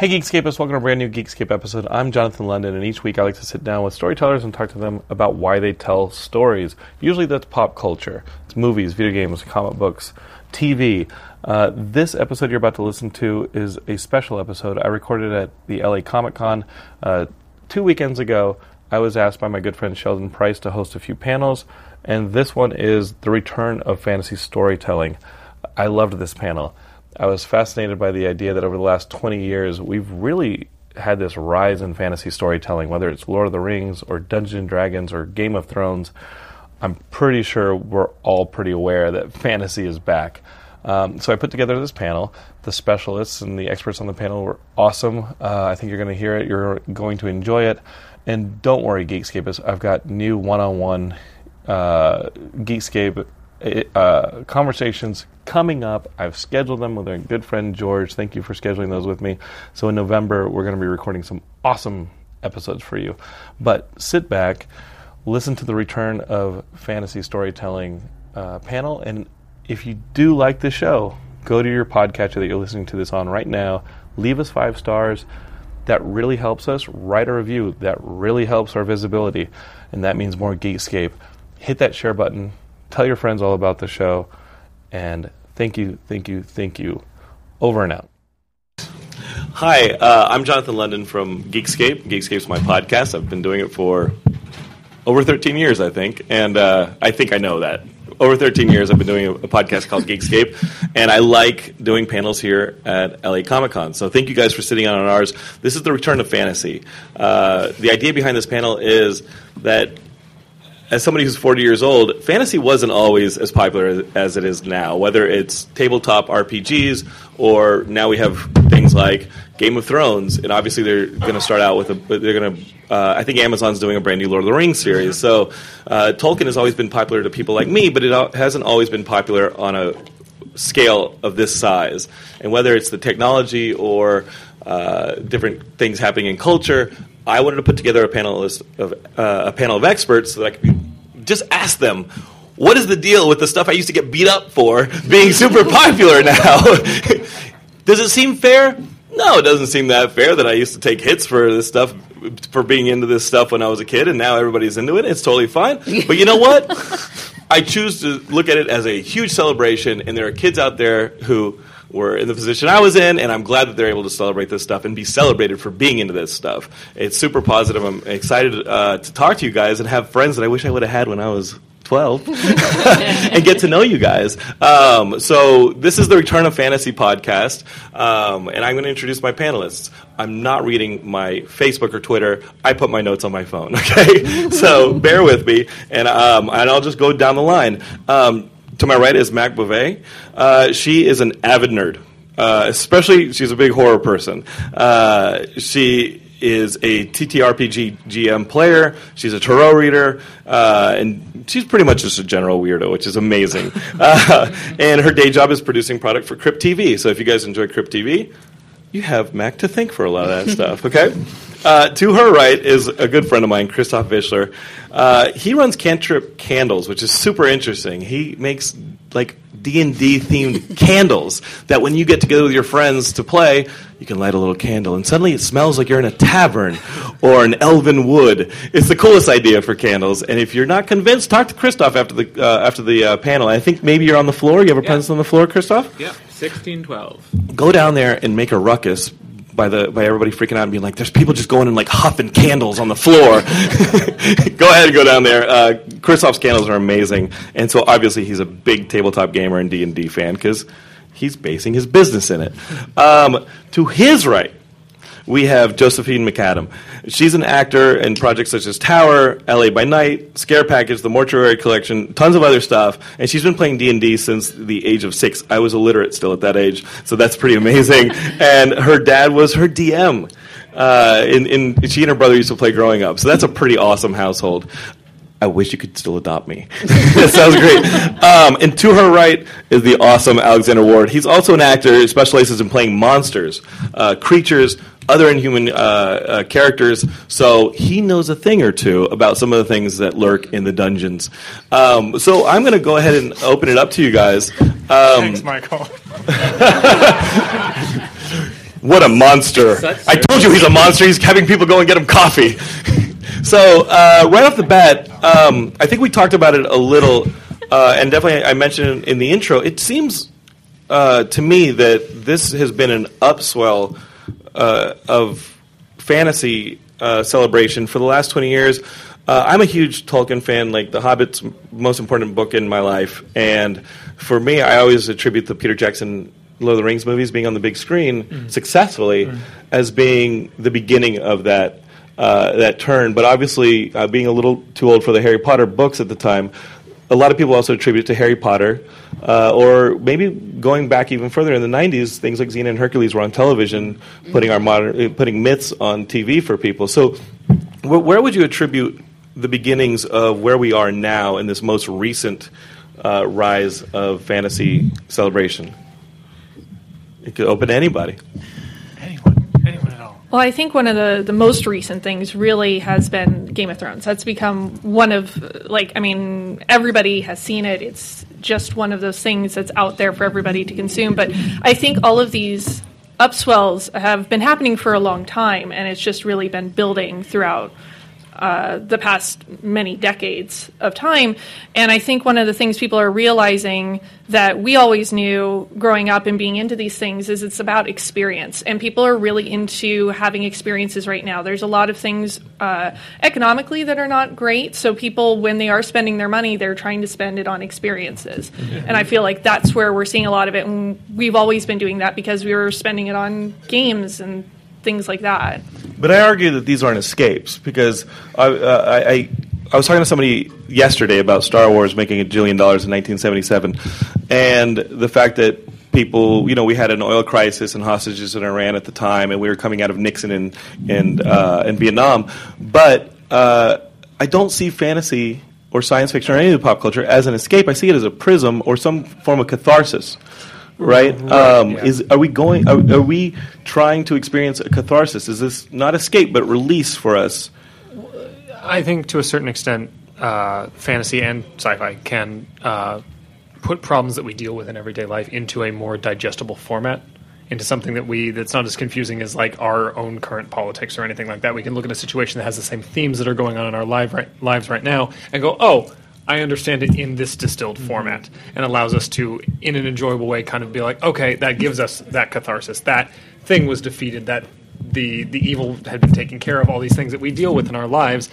Hey Geekscapists, welcome to a brand new Geekscape episode. I'm Jonathan London, and each week I like to sit down with storytellers and talk to them about why they tell stories. Usually that's pop culture. It's movies, video games, comic books, TV. Uh, this episode you're about to listen to is a special episode. I recorded at the LA Comic Con uh, two weekends ago. I was asked by my good friend Sheldon Price to host a few panels, and this one is the return of fantasy storytelling. I loved this panel. I was fascinated by the idea that over the last 20 years, we've really had this rise in fantasy storytelling, whether it's Lord of the Rings or Dungeons and Dragons or Game of Thrones. I'm pretty sure we're all pretty aware that fantasy is back. Um, so I put together this panel. The specialists and the experts on the panel were awesome. Uh, I think you're going to hear it. You're going to enjoy it. And don't worry, Geekscapists. I've got new one-on-one uh, Geekscape uh, conversations coming up. I've scheduled them with our good friend George. Thank you for scheduling those with me. So in November, we're going to be recording some awesome episodes for you. But sit back, listen to the return of fantasy storytelling uh, panel, and if you do like the show, go to your podcatcher that you're listening to this on right now. Leave us five stars. That really helps us. Write a review. That really helps our visibility, and that means more Geekscape. Hit that share button. Tell your friends all about the show. And thank you, thank you, thank you. Over and out. Hi, uh, I'm Jonathan London from Geekscape. Geekscape's my podcast. I've been doing it for over 13 years, I think, and uh, I think I know that. Over 13 years, I've been doing a, a podcast called Geekscape, and I like doing panels here at LA Comic Con. So thank you guys for sitting on ours. This is the return of fantasy. Uh, the idea behind this panel is that as somebody who's 40 years old, fantasy wasn't always as popular as it is now. Whether it's tabletop RPGs or now we have things like Game of Thrones, and obviously they're going to start out with a. They're going to. Uh, I think Amazon's doing a brand new Lord of the Rings series. So uh, Tolkien has always been popular to people like me, but it hasn't always been popular on a scale of this size. And whether it's the technology or uh, different things happening in culture, I wanted to put together a panelist of uh, a panel of experts so that I could just ask them. What is the deal with the stuff I used to get beat up for being super popular now? Does it seem fair? No, it doesn't seem that fair that I used to take hits for this stuff, for being into this stuff when I was a kid, and now everybody's into it. It's totally fine. But you know what? I choose to look at it as a huge celebration, and there are kids out there who were in the position I was in, and I'm glad that they're able to celebrate this stuff and be celebrated for being into this stuff. It's super positive. I'm excited uh, to talk to you guys and have friends that I wish I would have had when I was 12 and get to know you guys. Um, so, this is the Return of Fantasy podcast, um, and I'm going to introduce my panelists. I'm not reading my Facebook or Twitter. I put my notes on my phone, okay? so, bear with me, and, um, and I'll just go down the line. To my right is Mac Beauvais. Uh, she is an avid nerd. Uh, especially, she's a big horror person. Uh, she is a TTRPG GM player. She's a tarot reader, uh, and she's pretty much just a general weirdo, which is amazing. uh, and her day job is producing product for Crypt TV. So if you guys enjoy Crypt TV, you have Mac to thank for a lot of that stuff. Okay. Uh, to her right is a good friend of mine, Christoph Vischler. Uh, he runs Cantrip Candles, which is super interesting. He makes like D and D themed candles that when you get together with your friends to play, you can light a little candle, and suddenly it smells like you're in a tavern or an elven wood. It's the coolest idea for candles. And if you're not convinced, talk to Christoph after the uh, after the uh, panel. I think maybe you're on the floor. You have a presence on the floor, Christoph Yeah, sixteen twelve. go down there and make a ruckus by the by everybody freaking out and being like, "There's people just going and like huffing candles on the floor." go ahead and go down there. Uh, candles are amazing, and so obviously he's a big tabletop gamer and D and D fan because he's basing his business in it. Um, to his right, we have Josephine McAdam. She's an actor in projects such as Tower, LA by Night, Scare Package, The Mortuary Collection, tons of other stuff, and she's been playing D&D since the age of 6. I was illiterate still at that age, so that's pretty amazing. and her dad was her DM. Uh, in, in, she and her brother used to play growing up, so that's a pretty awesome household. I wish you could still adopt me. that sounds great. Um, and to her right is the awesome Alexander Ward. He's also an actor who specializes in playing monsters, uh, creatures, other inhuman uh, uh, characters. So he knows a thing or two about some of the things that lurk in the dungeons. Um, so I'm going to go ahead and open it up to you guys. Um, Thanks, Michael. What a monster! I told you he's a monster. He's having people go and get him coffee. so uh, right off the bat, um, I think we talked about it a little, uh, and definitely I mentioned in the intro. It seems uh, to me that this has been an upswell uh, of fantasy uh, celebration for the last twenty years. Uh, I'm a huge Tolkien fan. Like The Hobbit's m- most important book in my life, and for me, I always attribute the Peter Jackson Lord of the Rings movies being on the big screen successfully as being the beginning of that uh, that turn. But obviously, uh, being a little too old for the Harry Potter books at the time, a lot of people also attribute it to Harry Potter, uh, or maybe going back even further in the '90s, things like Xena and Hercules were on television, putting our modern, uh, putting myths on TV for people. So, wh- where would you attribute the beginnings of where we are now in this most recent uh, rise of fantasy celebration? It could open to anybody. Anyone, anyone at all. Well, I think one of the, the most recent things really has been Game of Thrones. That's become one of, like, I mean, everybody has seen it. It's just one of those things that's out there for everybody to consume. But I think all of these upswells have been happening for a long time, and it's just really been building throughout uh, the past many decades of time. And I think one of the things people are realizing that we always knew growing up and being into these things is it's about experience. And people are really into having experiences right now. There's a lot of things uh, economically that are not great. So people, when they are spending their money, they're trying to spend it on experiences. And I feel like that's where we're seeing a lot of it. And we've always been doing that because we were spending it on games and things like that. But I argue that these aren't escapes because I, uh, I, I, was talking to somebody yesterday about Star Wars making a jillion dollars in 1977, and the fact that people, you know, we had an oil crisis and hostages in Iran at the time, and we were coming out of Nixon and and uh, in Vietnam, but uh, I don't see fantasy or science fiction or any of the pop culture as an escape. I see it as a prism or some form of catharsis. Right? um, yeah. Is are we going? Are, are we trying to experience a catharsis? Is this not escape but release for us? I think to a certain extent, uh, fantasy and sci-fi can uh, put problems that we deal with in everyday life into a more digestible format, into something that we that's not as confusing as like our own current politics or anything like that. We can look at a situation that has the same themes that are going on in our live right, lives right now and go, oh. I understand it in this distilled mm-hmm. format and allows us to, in an enjoyable way, kind of be like, okay, that gives us that catharsis. That thing was defeated. That the the evil had been taken care of. All these things that we deal with in our lives,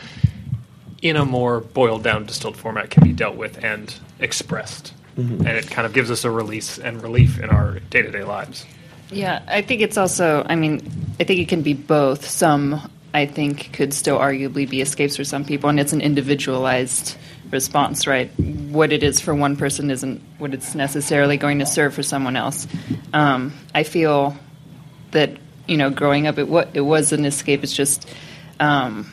in a more boiled down, distilled format, can be dealt with and expressed, mm-hmm. and it kind of gives us a release and relief in our day to day lives. Yeah, I think it's also, I mean, I think it can be both. Some, I think, could still arguably be escapes for some people, and it's an individualized response, right? What it is for one person isn't what it's necessarily going to serve for someone else. Um, I feel that you know, growing up, it wa- it was an escape. It's just um,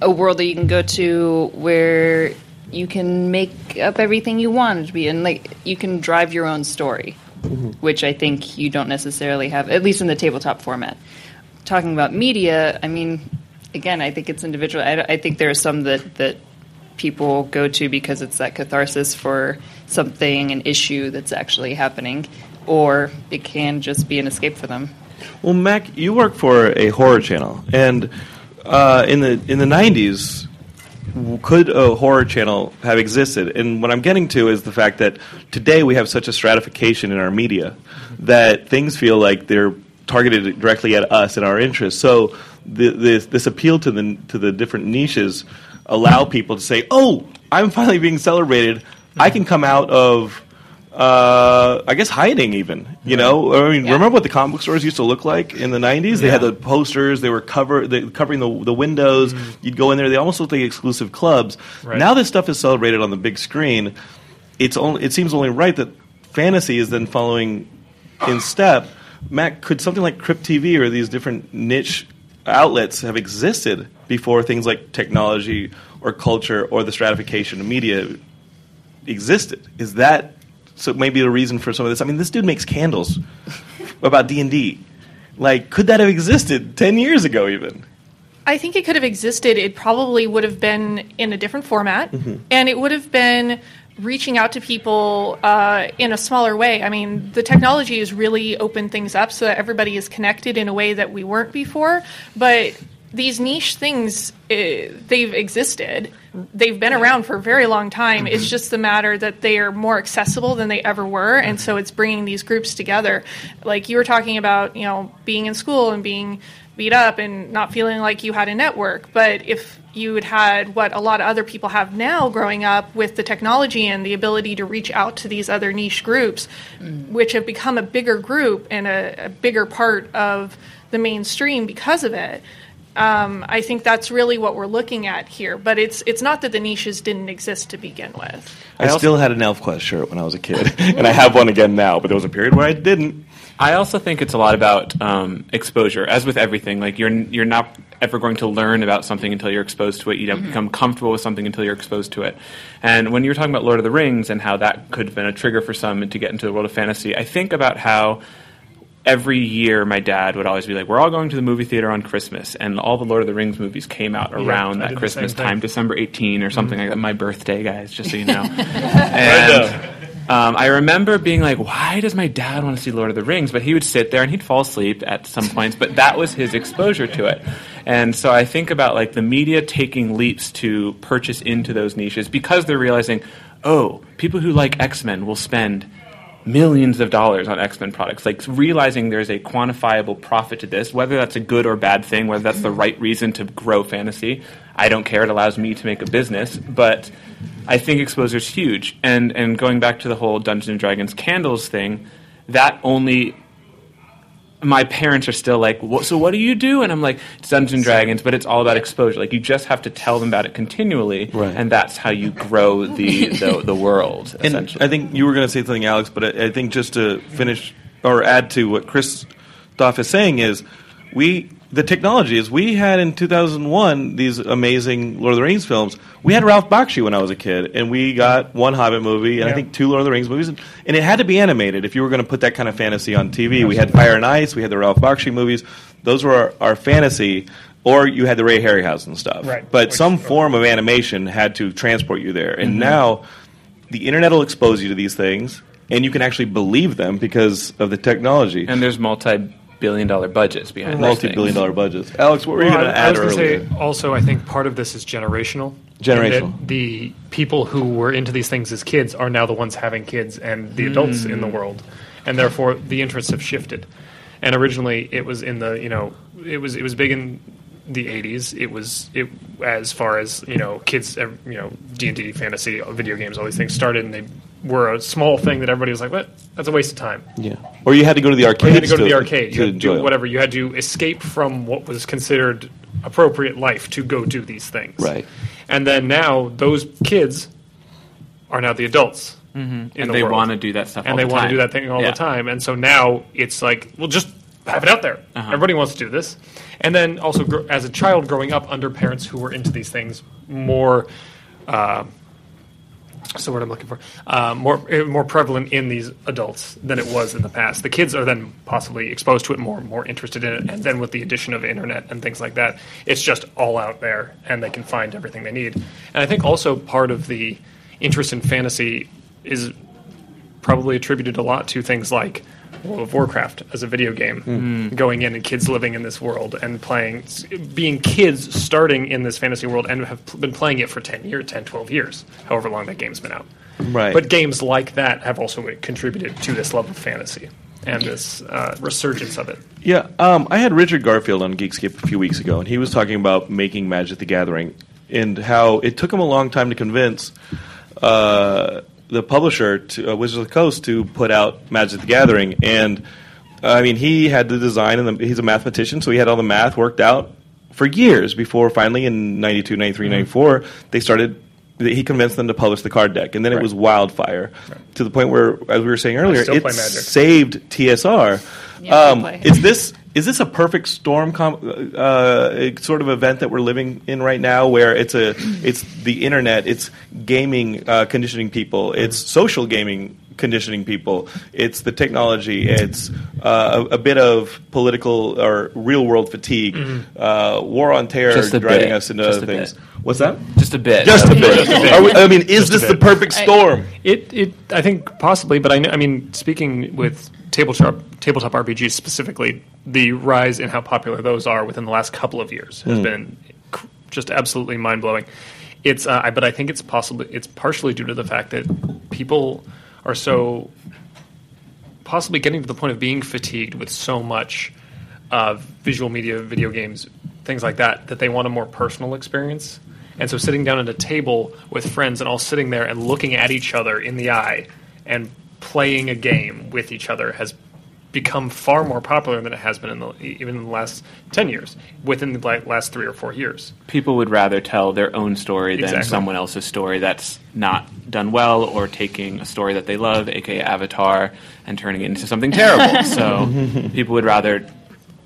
a world that you can go to where you can make up everything you want it to be, and like you can drive your own story, which I think you don't necessarily have, at least in the tabletop format. Talking about media, I mean, again, I think it's individual. I, I think there are some that that people go to because it's that catharsis for something, an issue that's actually happening, or it can just be an escape for them. Well, Mac, you work for a horror channel, and uh, in the in the '90s, could a horror channel have existed? And what I'm getting to is the fact that today we have such a stratification in our media that things feel like they're targeted directly at us and our interests. So the, this, this appeal to the to the different niches allow people to say, "Oh, I'm finally being celebrated. I can come out of." uh, I guess hiding even. You know, I mean, remember what the comic book stores used to look like in the '90s? They had the posters. They were cover they, covering the the windows. You'd go in there. They almost looked like exclusive clubs. Right. Now this stuff is celebrated on the big screen. It's only. It seems only right that fantasy is then following in step. Matt, could something like Crypt TV or these different niche outlets have existed before things like technology or culture or the stratification of media existed. Is that so? Maybe the reason for some of this. I mean, this dude makes candles about D and D. Like, could that have existed ten years ago? Even I think it could have existed. It probably would have been in a different format, mm-hmm. and it would have been reaching out to people uh, in a smaller way. I mean, the technology has really opened things up so that everybody is connected in a way that we weren't before. But these niche things, uh, they've existed. They've been around for a very long time. It's just the matter that they are more accessible than they ever were, and so it's bringing these groups together. Like you were talking about, you know, being in school and being beat up and not feeling like you had a network. But if you had had what a lot of other people have now growing up with the technology and the ability to reach out to these other niche groups, which have become a bigger group and a, a bigger part of the mainstream because of it. Um, I think that's really what we're looking at here, but it's it's not that the niches didn't exist to begin with. I, still had an ElfQuest shirt when I was a kid, and I have one again now. But there was a period where I didn't. I also think it's a lot about um, exposure, as with everything. Like you're you're not ever going to learn about something until you're exposed to it. You don't become comfortable with something until you're exposed to it. And when you were talking about Lord of the Rings and how that could have been a trigger for some to get into the world of fantasy, I think about how every year my dad would always be like, "We're all going to the movie theater on Christmas," and all the Lord of the Rings movies came out around I that Christmas time, December 18 or something like that. My birthday, guys, just so you know. and um, I remember being like, "Why does my dad want to see Lord of the Rings?" But he would sit there and he'd fall asleep at some points. But that was his exposure to it. And so I think about like the media taking leaps to purchase into those niches because they're realizing, oh, people who like X Men will spend millions of dollars on X Men products. Like realizing there's a quantifiable profit to this, whether that's a good or bad thing, whether that's the right reason to grow fantasy. I don't care. It allows me to make a business, but I think exposure is huge. And and going back to the whole Dungeons and Dragons candles thing, that only. My parents are still like, "What- so what do you do? And I'm like, it's Dungeons and Dragons, but it's all about exposure. Like you just have to tell them about it continually, Right. and that's how you grow the the, the world. And essentially, I think you were going to say something, Alex, but I, I think just to finish or add to what Chris Christoph is saying is we the technology is we had in 2001 these amazing Lord of the Rings films. We had Ralph Bakshi when I was a kid, and we got one Hobbit movie and I think two Lord of the Rings movies, and it had to be animated if you were going to put that kind of fantasy on TV. We had Fire and Ice, we had the Ralph Bakshi movies. Those were our, our fantasy. Or you had the Ray Harryhausen stuff, Right. but Which- some form of animation had to transport you there. Mm-hmm. And now the internet will expose you to these things, and you can actually believe them because of the technology. and there's multi-billion dollar budgets behind those multi billion dollar budgets. Alex, what were you going to I, I add was gonna say also, I think part of this is generational. Generational. In that The people who were into these things as kids are now the ones having kids and the adults in the mm. world, and therefore the interests have shifted. And originally, it was in the you know it was it was big in the 80s it was it as far as you know kids you know d&d fantasy video games all these things started and they were a small thing that everybody was like what that's a waste of time yeah. Or you had to go to the arcade. you had to go to the arcade. You had to enjoy do them. whatever. You had to escape from what was considered appropriate life to go do these things. Right. And then now those kids are now the adults. Mm-hmm. and they want to do that stuff, and all they the want to do that thing all Yeah. the time. And so now it's like, well, just have it out there. Uh-huh. Everybody wants to do this. And then also, gr- as a child growing up under parents who were into these things more. Uh, so what I'm looking for, uh, more eh, more prevalent in these adults than it was in the past. The kids are then possibly exposed to it more, more interested in it, and then with the addition of internet and things like that, it's just all out there, and they can find everything they need. And I think also part of the interest in fantasy is probably attributed a lot to things like World of Warcraft as a video game, going in and kids living in this world and playing, being kids starting in this fantasy world and have been playing it for 10 years, 10, 12 years, however long that game's been out. Right. But games like that have also contributed to this love of fantasy and this uh, resurgence of it. Yeah, um, I had Richard Garfield on Geekscape a few weeks ago, and he was talking about making Magic the Gathering and how it took him a long time to convince uh, the publisher, to, uh, Wizards of the Coast, to put out Magic the Gathering. And I mean, he had the design, and the, he's a mathematician, so he had all the math worked out for years before finally in 92, 93, 94, they started. He convinced them to publish the card deck, and then it was wildfire to the point where, as we were saying earlier, it saved TSR. Yeah, um, is this is this a perfect storm com- uh, sort of event that we're living in right now, where it's a it's the internet, it's gaming uh, conditioning people, it's social gaming conditioning people, it's the technology, it's uh, a, a bit of political or real world fatigue, uh, war on terror Just driving bit. us into Just other things. bit. What's that? Just a bit. Just a bit. Are we- I mean, is Just this the perfect storm? It, it, I think possibly, but I, kn- I mean, speaking with tabletop tabletop RPGs specifically, the rise in how popular those are within the last couple of years has been just absolutely mind blowing. It's, uh, I, but I think it's possibly it's partially due to the fact that people are so possibly getting to the point of being fatigued with so much uh, visual media, video games, things like that, that they want a more personal experience. And so sitting down at a table with friends and all sitting there and looking at each other in the eye and playing a game with each other has become far more popular than it has been in the, even in the last 10 years, within the last three or four years. people would rather tell their own story than Exactly. someone else's story that's not done well or taking a story that they love, aka Avatar, and turning it into something terrible. so people would rather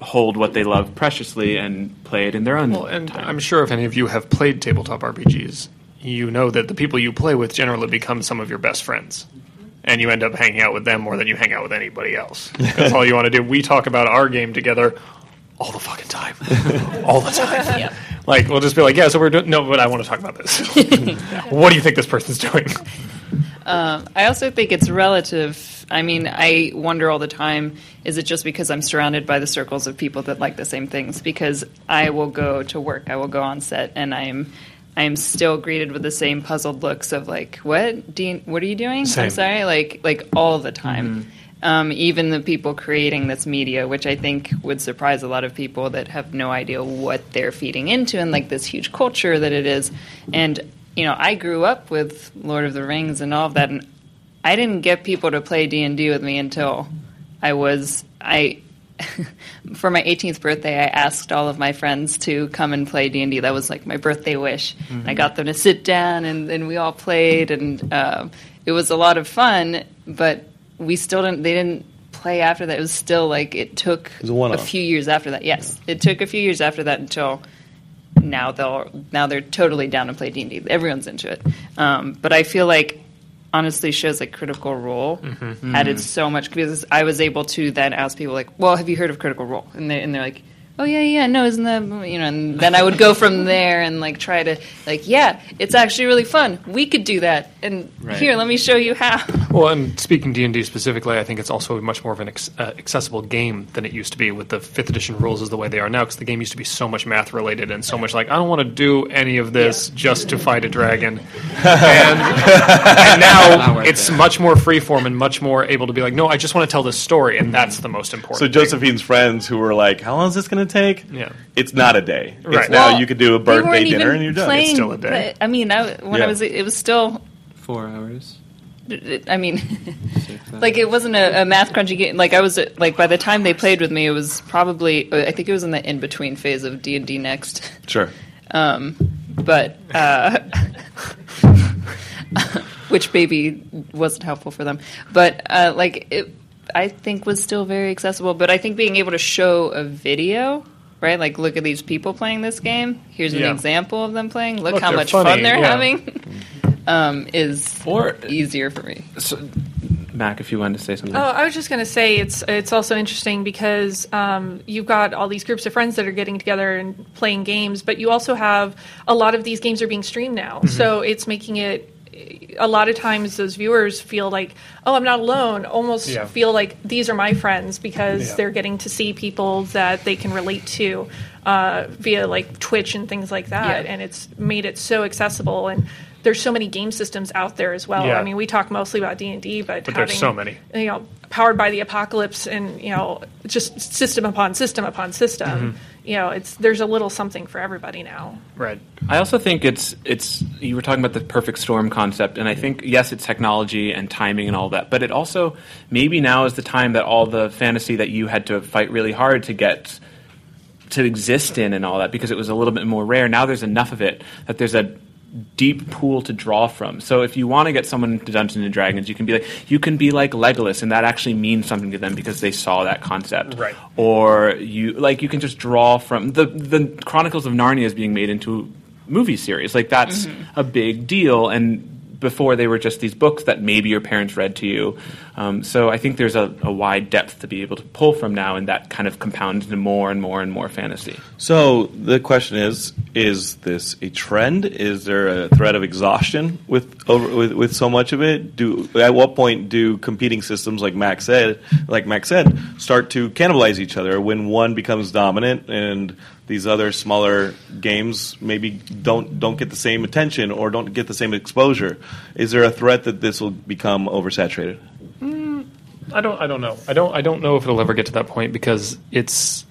hold what they love preciously and play it in their own Well, and time. I'm sure if any of you have played tabletop RPGs, you know that the people you play with generally become some of your best friends. And you end up hanging out with them more than you hang out with anybody else. That's all you want to do. We talk about our game together all the fucking time. all the time. Like, we'll just be like, yeah, so we're doing. No, but I want to talk about this. what do you think this person's doing? Um, I also think it's relative. I mean, I wonder all the time is it just because I'm surrounded by the circles of people that like the same things? Because I will go to work, I will go on set, and I'm. I'm still greeted with the same puzzled looks of like, "What, Dean? What are you doing?" Same. I'm sorry, like, like all the time. Um, even the people creating this media, which I think would surprise a lot of people that have no idea what they're feeding into, and like this huge culture that it is. And you know, I grew up with Lord of the Rings and all of that, and I didn't get people to play D and D with me until I was I. for my 18th birthday, I asked all of my friends to come and play D and D. That was like my birthday wish. I got them to sit down, and, and we all played, and um, it was a lot of fun. But we still didn't. They didn't play after that. It was still like it took was a one-off. few years after that. Yes, it took a few years after that until now they'll now they're totally down to play D and D. Everyone's into it. Um, but I feel like honestly shows like Critical Role Mm-hmm. added so much because I was able to then ask people like, "Well, have you heard of Critical Role?" And they and they're like. Oh yeah, yeah, no, isn't that you know? And then I would go from there and like try to like, yeah, it's actually really fun. We could do that, and Right. here, let me show you how. Well, and speaking D and D specifically, I think it's also much more of an ex- uh, accessible game than it used to be with the fifth edition rules as the way they are now. Because the game used to be so much math related and so much like I don't want to do any of this just to fight a dragon. and, and now worth it's it. much more freeform and much more able to be like, no, I just want to tell this story, and that's the most important. So thing. Josephine's friends who were like, "How long is this going to take?" Yeah. it's not a day. It's Right. now Well, you could do a birthday weren't dinner and you're done. Playing, still a day. but, I mean, I, when Yeah. I was, it was still Four hours. I mean, like it wasn't a, a math crunchy game. Like I was like by the time they played with me, it was probably I think it was in the in between phase of D and D next. Sure. Um, but uh, which maybe wasn't helpful for them. But uh, like it, I think was still very accessible. But I think being able to show a video, right? Like, look at these people playing this game. Here's an Yeah. example of them playing. Look, Look, how they're much funny, fun they're yeah. having. um, is Or easier for me. so, Mac, if you wanted to say something. Oh, I was just going to say it's it's also interesting because um, you've got all these groups of friends that are getting together and playing games, but you also have a lot of these games are being streamed now, Mm-hmm. so it's making it. A lot of times, those viewers feel like, "Oh, I'm not alone." Almost Yeah. feel like these are my friends because Yeah. they're getting to see people that they can relate to uh, via like Twitch and things like that, Yeah. and it's made it so accessible. And there's so many game systems out there as well. Yeah. I mean, we talk mostly about D and D, but But there's having, so many. you know, powered by the apocalypse and you know, just system upon system upon system. Mm-hmm. You know, it's there's a little something for everybody now. Right. I also think it's it's you were talking about the perfect storm concept, and I think yes, it's technology and timing and all that, but it also maybe now is the time that all the fantasy that you had to fight really hard to get to exist in and all that because it was a little bit more rare. Now there's enough of it that there's a deep pool to draw from. So if you want to get someone into Dungeons and Dragons, you can be like you can be like Legolas and that actually means something to them because they saw that concept. Right. Or you like you can just draw from the the Chronicles of Narnia is being made into movie series. Like that's mm-hmm. a big deal and before they were just these books that maybe your parents read to you. Um, so I think there's a, a wide depth to be able to pull from now, and that kind of compounds into more and more and more fantasy. So the question is: Is this a trend? Is there a threat of exhaustion with over with, with so much of it? Do at what point do competing systems like Max said, like Max said, start to cannibalize each other when one becomes dominant and these other smaller games maybe don't don't get the same attention or don't get the same exposure? Is there a threat that this will become oversaturated? Mm, I don't. I don't know. I don't. I don't know if it'll ever get to that point because it's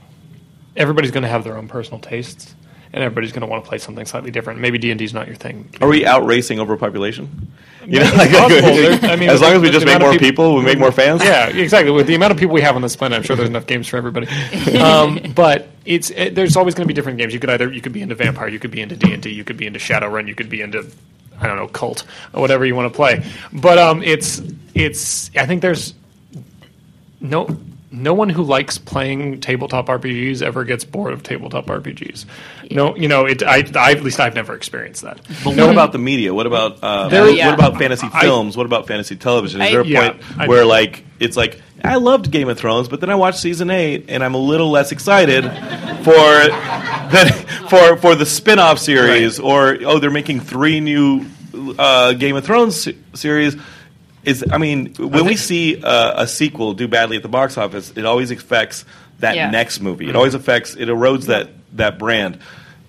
everybody's going to have their own personal tastes, and everybody's going to want to play something slightly different. Maybe D and D is not your thing. Are we outracing overpopulation? You know, like, I mean, as long as we just make more peop- people, we make more fans. Yeah, exactly. With the amount of people we have on this planet, I'm sure there's enough games for everybody. Um, but it's it, there's always going to be different games. You could either you could be into Vampire, you could be into D and D, you could be into Shadowrun, you could be into I don't know Cult or whatever you want to play. But um, it's it's I think there's no no one who likes playing tabletop RPGs ever gets bored of tabletop RPGs. No, you know, it. I, I at least I've never experienced that. But what about the media? What about uh, There- what, yeah. about fantasy I- films? what about fantasy television? Is I- there a Yeah, point I- where like it's like I loved Game of Thrones, but then I watched season eight and I'm a little less excited for the for for the spin-off series or oh they're making three new uh, Game of Thrones se- series. Is I mean when we see uh, a sequel do badly at the box office, it always affects that Yeah. next movie. It always affects it erodes that that brand.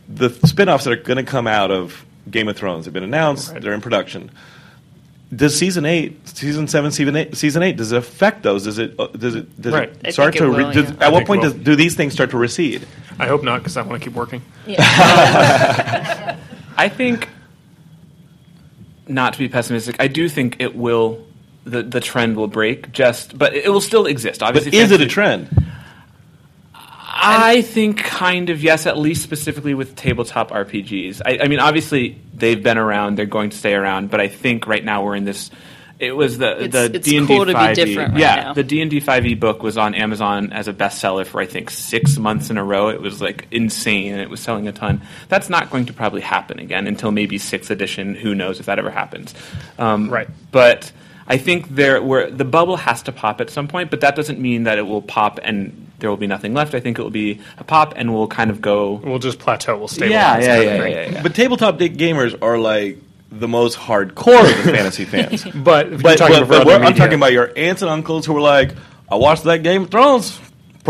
The spin-offs that are going to come out of Game of Thrones have been announced. Right. They're in production. Does season eight, season seven, season eight, season eight, does it affect those? Does it? uh, Does it? Does Right. it I start think to? it re- does- yeah. I At what think point it does, will. do these things start to recede? I hope not because I want to keep working. I think, not to be pessimistic, I do think it will. The, the trend will break, just but it will still exist. But Obviously, is it a trend? I think kind of yes, at least specifically with tabletop RPGs. I, I mean, obviously they've been around; they're going to stay around. But I think right now we're in this. It was the It's- the D and D five E. different right Yeah, the D and D five E book was on Amazon as a bestseller for I think six months in a row. It was like insane, and it was selling a ton. That's not going to probably happen again until maybe sixth edition. Who knows if that ever happens? Um, Right. but I think there where the bubble has to pop at some point, but that doesn't mean that it will pop and there will be nothing left. I think it will be a pop and we'll kind of go. We'll just plateau. We'll stay. Yeah, yeah, kind yeah, yeah, yeah. But tabletop gamers are like the most hardcore of the fantasy fans. But if But, but, but I'm media- talking about your aunts and uncles who were like, I watched that Game of Thrones,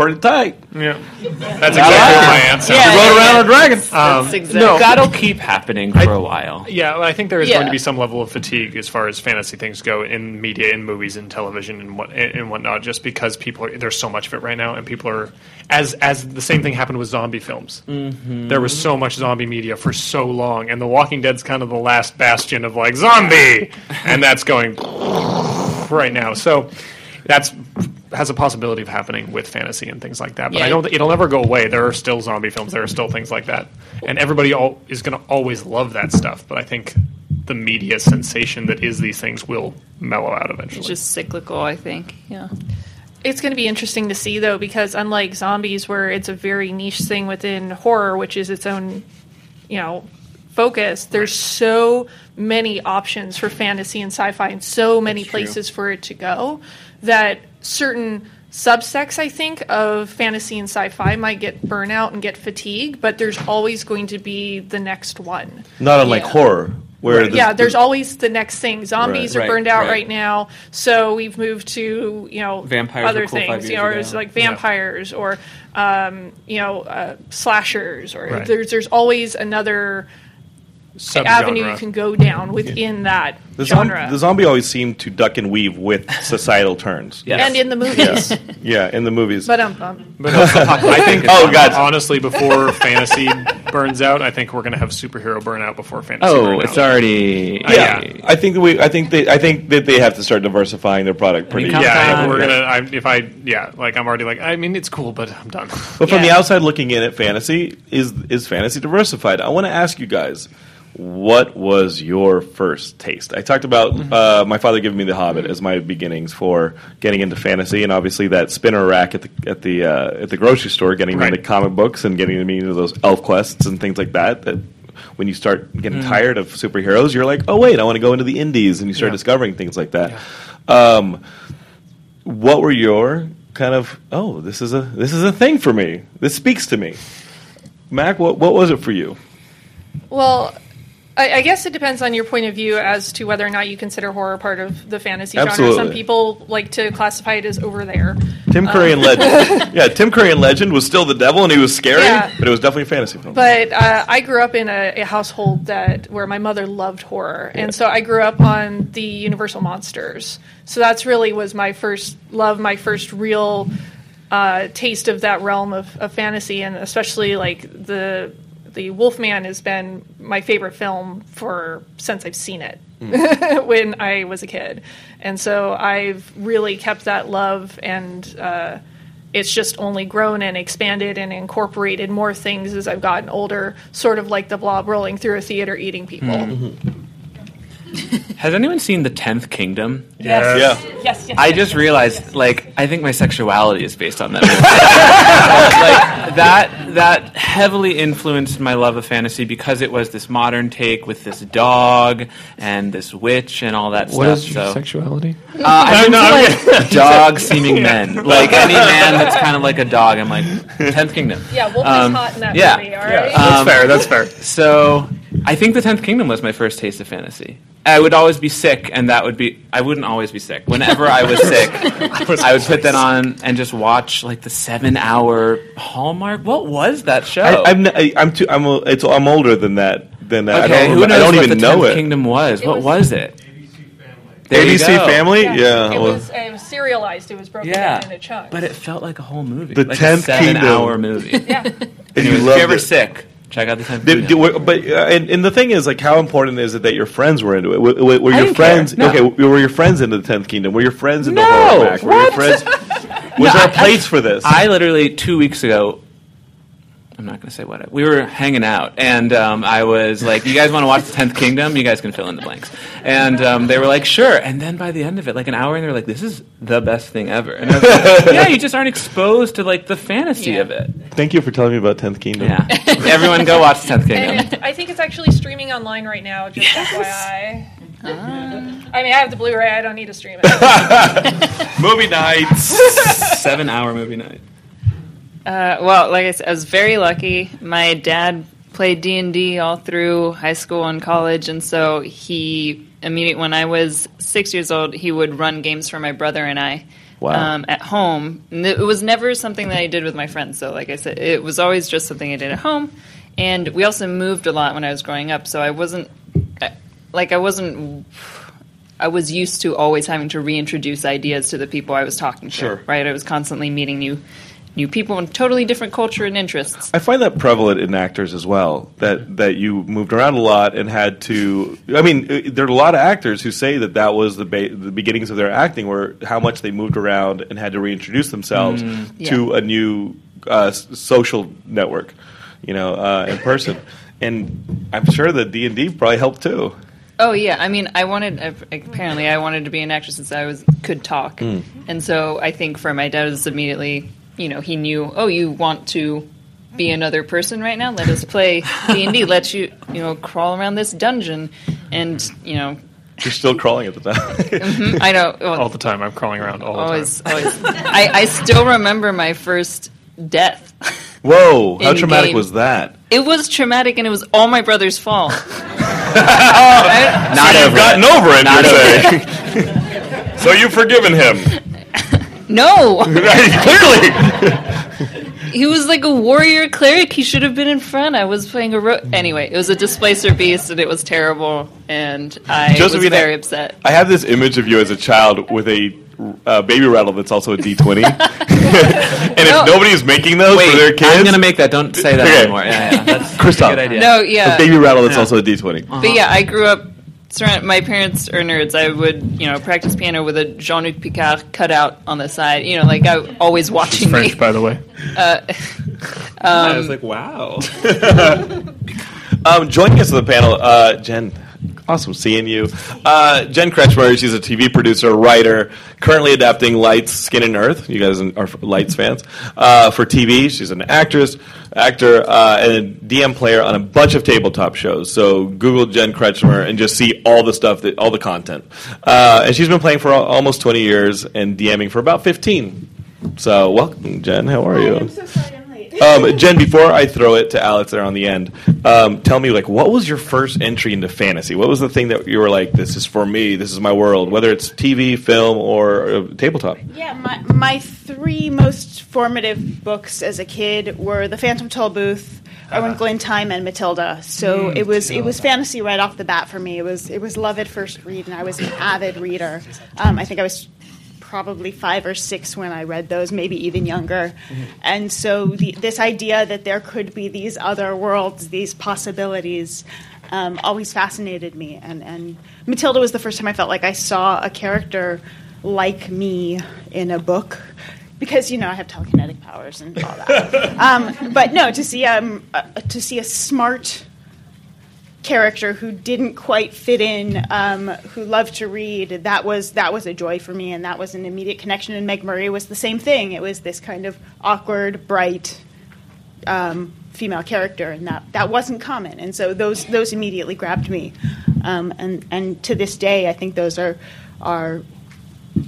pretty tight. Yeah, that's exactly what my answer. Yeah. You rode around on a dragon. That's exactly. no. That'll keep happening for a while. Yeah, I think there is Yeah. going to be some level of fatigue as far as fantasy things go in media, in movies, in television, and what and whatnot. Just because people are there's so much of it right now, and people are as as the same thing happened with zombie films. Mm-hmm. There was so much zombie media for so long, and The Walking Dead's kind of the last bastion of like zombie, and that's going right now. So that's has a possibility of happening with fantasy and things like that. But I Yeah. don't. It'll never go away. There are still zombie films. There are still things like that, and everybody all, is going to always love that stuff. But I think the media sensation that is these things will mellow out eventually. It's just cyclical, I think. Yeah. It's going to be interesting to see though, because unlike zombies, where it's a very niche thing within horror, which is its own, you know, focus. There's so many options for fantasy and sci-fi, and so many places for it to go that certain subsects, I think, of fantasy and sci-fi might get burnout and get fatigue, but there's always going to be the next one. Not unlike Yeah. horror, where the, yeah, there's the- always the next thing. Zombies Right. are burned Right, out right. right. now, so we've moved to you know Vampires other cool things. You years know, or ago. it's like vampires or um, you know uh, slashers, or Right. there's there's always another Subgenre. Avenue you can go down within that the, zom- genre. the zombie always seemed to duck and weave with societal turns. Yes. and in the movies, Yeah, in the movies. but um, um, But I think, Oh, God. honestly, before fantasy burns out, I think we're going to have superhero burnout before fantasy. Oh, burn it's already. yeah, I think that we. I think they. I think that they have to start diversifying their product pretty. Comic Yeah, Con. if we're gonna. I, if I, yeah, like I'm already like. I mean, it's cool, but I'm done. But from the Yeah. outside looking in at fantasy, is is fantasy diversified? I want to ask you guys, what was your first taste? I talked about uh, my father giving me The Hobbit as my beginnings for getting into fantasy, and obviously that spinner rack at the at the uh, at the grocery store, getting me into comic books and getting me into those elf quests and things like that. That when you start getting tired of superheroes, you're like, oh wait, I want to go into the indies, and you start Yeah. discovering things like that. Um, what were your kind of oh this is a this is a thing for me this speaks to me mac what, what was it for you well. I, I guess it depends on your point of view as to whether or not you consider horror part of the fantasy genre. Some people like to classify it as over there. tim curry and legend yeah tim curry and legend was still the devil and he was scary Yeah. but it was definitely a fantasy film But uh, I grew up in a, a household that where my mother loved horror, and so I grew up on the Universal monsters. So that's really was my first love, my first real uh, taste of that realm of, of fantasy, and especially like the the Wolfman has been my favorite film for since I've seen it hmm. when I was a kid, and so I've really kept that love and. Uh, it's just only grown and expanded and incorporated more things as I've gotten older, sort of like the blob rolling through a theater eating people. Hmm. Mm-hmm. Has anyone seen The Tenth Kingdom? Yeah. yeah Yes, yes. I just realized, like, I think my sexuality is based on that. like that, that heavily influenced my love of fantasy because it was this modern take with this dog and this witch and all that What stuff. is your so, sexuality? uh, I'm No, no, like dog-seeming men, like any man that's kind of like a dog. I'm like Tenth Kingdom. yeah, Wolf Um, is hot in that yeah. movie, all right? That's Um, fair. That's fair. So I think the Tenth Kingdom was my first taste of fantasy. I would always be sick, and that would be. I wouldn't always be sick. Whenever I was sick, I would put that on and just watch like the seven-hour Hallmark. What was that show? I, I'm, n- I, I'm too I'm a, it's, I'm older than that than that okay, I don't, who knows I don't what even the know 10th it Kingdom was? It what was- was it? There ABC. Family yeah, it, well, was, it was serialized. It was broken Yeah, down into chunks. but it felt like a whole movie. The like 10th a seven-hour Kingdom. movie. yeah, and Anyways, you if loved you're ever sick, check out the Tenth Did, Kingdom. did, were- but uh, and, and the thing is, like, how important is it that your friends were into it? Were, were, were your friends No. okay? Were your friends into the Tenth Kingdom? Were your friends into No. horror? Mac? Were your What? friends? Was there a place for this? I literally two weeks ago. I'm not going to say what. I, we were hanging out, and um, I was like, "You guys want to watch the Tenth Kingdom? You guys can fill in the blanks." And um, they were like, "Sure." And then by the end of it, like an hour, and they were like, "This is the best thing ever." And I was like, "Yeah, you just aren't exposed to like the fantasy Yeah. of it." Thank you for telling me about Tenth Kingdom. Yeah, everyone go watch the Tenth Kingdom. and I think it's actually streaming online right now. Just FYI. I mean, I have the Blu-ray. I don't need to stream it. Movie nights. Seven hour movie night. Uh, well, like I said, I was very lucky. My dad played D and D all through high school and college, and so he immediately when I was six years old, he would run games for my brother and I. Wow. Um, at home, And it was never something that I did with my friends. So, like I said, it was always just something I did at home. And we also moved a lot when I was growing up, so I wasn't like I wasn't. I was used to always having to reintroduce ideas to the people I was talking to. Sure. Right, I was constantly meeting new new people and totally different culture and interests. I find that prevalent in actors as well. That that you moved around a lot and had to. I mean, uh, there are a lot of actors who say that that was the ba- the beginnings of their acting, where how much they moved around and had to reintroduce themselves to a new uh, social network, you know, uh, in person. And I'm sure that D and D probably helped too. Oh yeah, I mean, I wanted apparently I wanted to be an actress since I was could talk, Mm. and so I think for my dad it was immediately, you know, he knew. Oh, you want to be another person right now? Let us play D and D. Let you, you know, crawl around this dungeon, and you know, You're still crawling at the time. mhm, I know. well, all the time. I'm crawling around all the always, time. always. I, I still remember my first death. Whoa! How traumatic game. was that? It was traumatic, and it was all my brother's fault. Not You've gotten over it. Not you're saying. so you've forgiven him? No, Clearly. he was like a warrior cleric. He should have been in front. I was playing a ro- anyway. It was a displacer beast, and it was terrible. And I was Josephine, very upset. I have this image of you as a child with a uh, baby rattle that's also a D20. and if No. nobody's making those Wait, for their kids, I'm gonna make that. Don't say that Okay. anymore. Yeah, yeah, that's Christoph. a good idea. No, a yeah, baby rattle that's Yeah. also a D20. but yeah, I grew up. Surrounded, my parents are nerds. I would, you know, practice piano with a Jean-Luc Picard cutout on the side. You know, like I always watching French, me. by the way. I was like, wow. Um, joining us on the panel, uh, Jen. Awesome seeing you. Uh, Jen Kretchmer, she's a TV producer, writer, currently adapting Lights, Skin and Earth. You guys are Lights fans. Uh, for TV, she's an actress, actor, uh, and a DM player on a bunch of tabletop shows. So Google Jen Kretchmer and just see all the stuff, that, all the content. Uh, and she's been playing for al- almost 20 years and DMing for about 15. So welcome, Jen. How are you? I'm so sorry I'm late. Um, Jen, before I throw it to Alex there on the end, um, tell me like what was your first entry into fantasy? What was the thing that you were like, this is for me, this is my world, whether it's TV, film, or uh, tabletop? yeah, my, my three most formative books as a kid were The Phantom Toll Booth, A Wrinkle in Time, and Matilda. So it was it was fantasy right off the bat for me. It was it was love at first read, and I was an avid reader. Um, I think I was probably five or six when I read those, maybe even younger. And so the, this idea that there could be these other worlds, these possibilities, um, always fascinated me. And, and Matilda was the first time I felt like I saw a character like me in a book. Because you know I have telekinetic powers and all that, um, but no, to see um, uh, to see a smart character who didn't quite fit in, um, who loved to read, that was that was a joy for me, and that was an immediate connection. And Meg Murry was the same thing. It was this kind of awkward, bright um, female character, and that that wasn't common. And so those those immediately grabbed me, um, and and to this day, I think those are are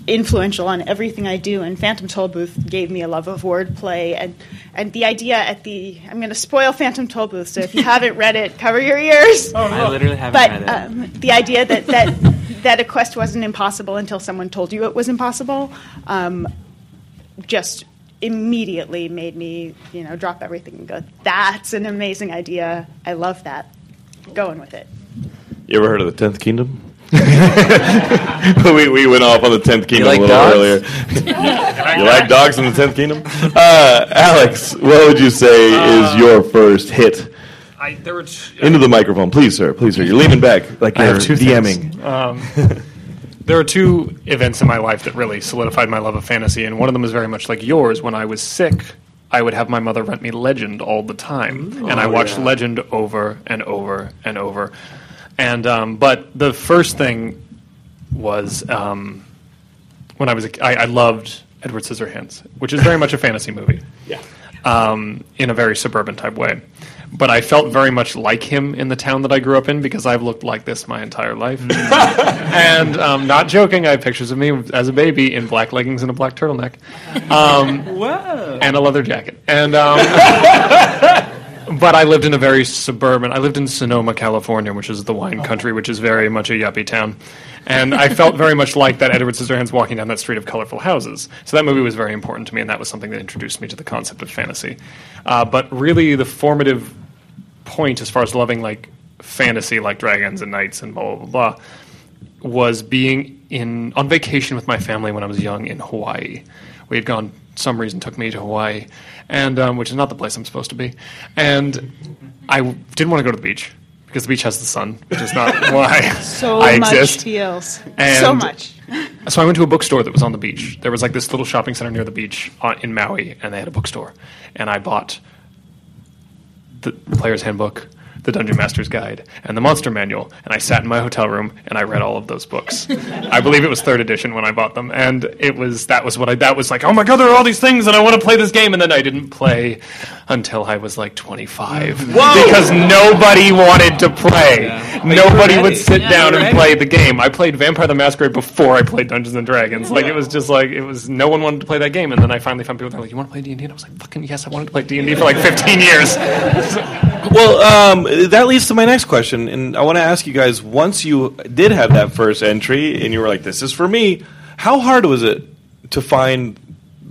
influential on everything I do. And Phantom Tollbooth gave me a love of wordplay and and the idea at the I'm going to spoil Phantom Tollbooth. So if you haven't read it, cover your ears. Oh, no. I literally haven't but read it. um, the idea that that that a quest wasn't impossible until someone told you it was impossible, um, just immediately made me you know drop everything and go. That's an amazing idea. I love that. Going with it. You ever heard of the Tenth Kingdom? we, we went off on the Tenth Kingdom like a little dogs? earlier. you like dogs in the Tenth Kingdom? Uh, Alex, what would you say Uh, is your first hit? I, there were t- Into the microphone, please, sir. Please, sir. You're leaning back like you're have two DMing. Um, there are two events in my life that really solidified my love of fantasy, and one of them is very much like yours. When I was sick, I would have my mother rent me Legend all the time, and I watched Legend over and over and over. And um, but the first thing was um, when I was a, I, I loved Edward Scissorhands, which is very much a fantasy movie Yeah. um, in a very suburban type way. But I felt very much like him in the town that I grew up in because I've looked like this my entire life. and um, not joking, I have pictures of me as a baby in black leggings and a black turtleneck, um, and a leather jacket. And um, but I lived in a very suburban. I lived in Sonoma, California, which is the wine country, which is very much a yuppie town. And I felt very much like that Edward Scissorhands walking down that street of colorful houses. So that movie was very important to me, and that was something that introduced me to the concept of fantasy. Uh, but really, the formative point as far as loving like fantasy, like dragons and knights and blah blah blah, was being in on vacation with my family when I was young in Hawaii. We had gone. Some reason took me to Hawaii, and um, which is not the place I'm supposed to be. And I w- didn't want to go to the beach because the beach has the sun, which is not why So I much exist. feels. And- so much. So I went to a bookstore that was on the beach. There was like this little shopping center near the beach on, in Maui, and they had a bookstore. And I bought the Player's Handbook, the Dungeon Master's Guide, and the Monster Manual, and I sat in my hotel room and I read all of those books. I believe it was third edition when I bought them, and it was that was what I that was like. Oh my god, there are all these things, and I want to play this game, and then I didn't play until I was like 25 because nobody wanted to play. Nobody would sit down and play the game. I played Vampire the Masquerade before I played Dungeons and Dragons. Like it was just like it was no one wanted to play that game, and then I finally found people that were like, "You want to play D and D?" And I was like, "Fucking yes, I wanted to play D and D for like 15 years." Well, um, that leads to my next question, and I want to ask you guys: Once you did have that first entry, and you were like, "This is for me," how hard was it to find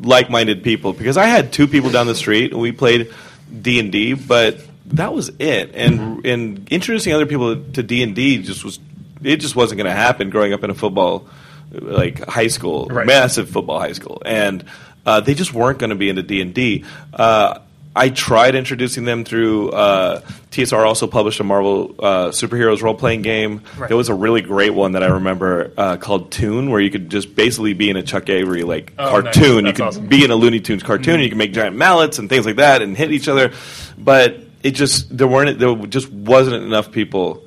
like-minded people? Because I had two people down the street, and we played D and D, but that was it. And and introducing other people to D and D just was it just wasn't going to happen. Growing up in a football like high school, Right. massive football high school, and uh, they just weren't going to be into D and D. Uh, I tried introducing them through uh, TSR. Also published a Marvel uh, superheroes role playing game. Right. There was a really great one that I remember uh, called Toon, where you could just basically be in a Chuck Avery like Oh, nice. cartoon. You could awesome. be in a Looney Tunes cartoon. You can make giant mallets and things like that and hit each other. But it just there weren't there just wasn't enough people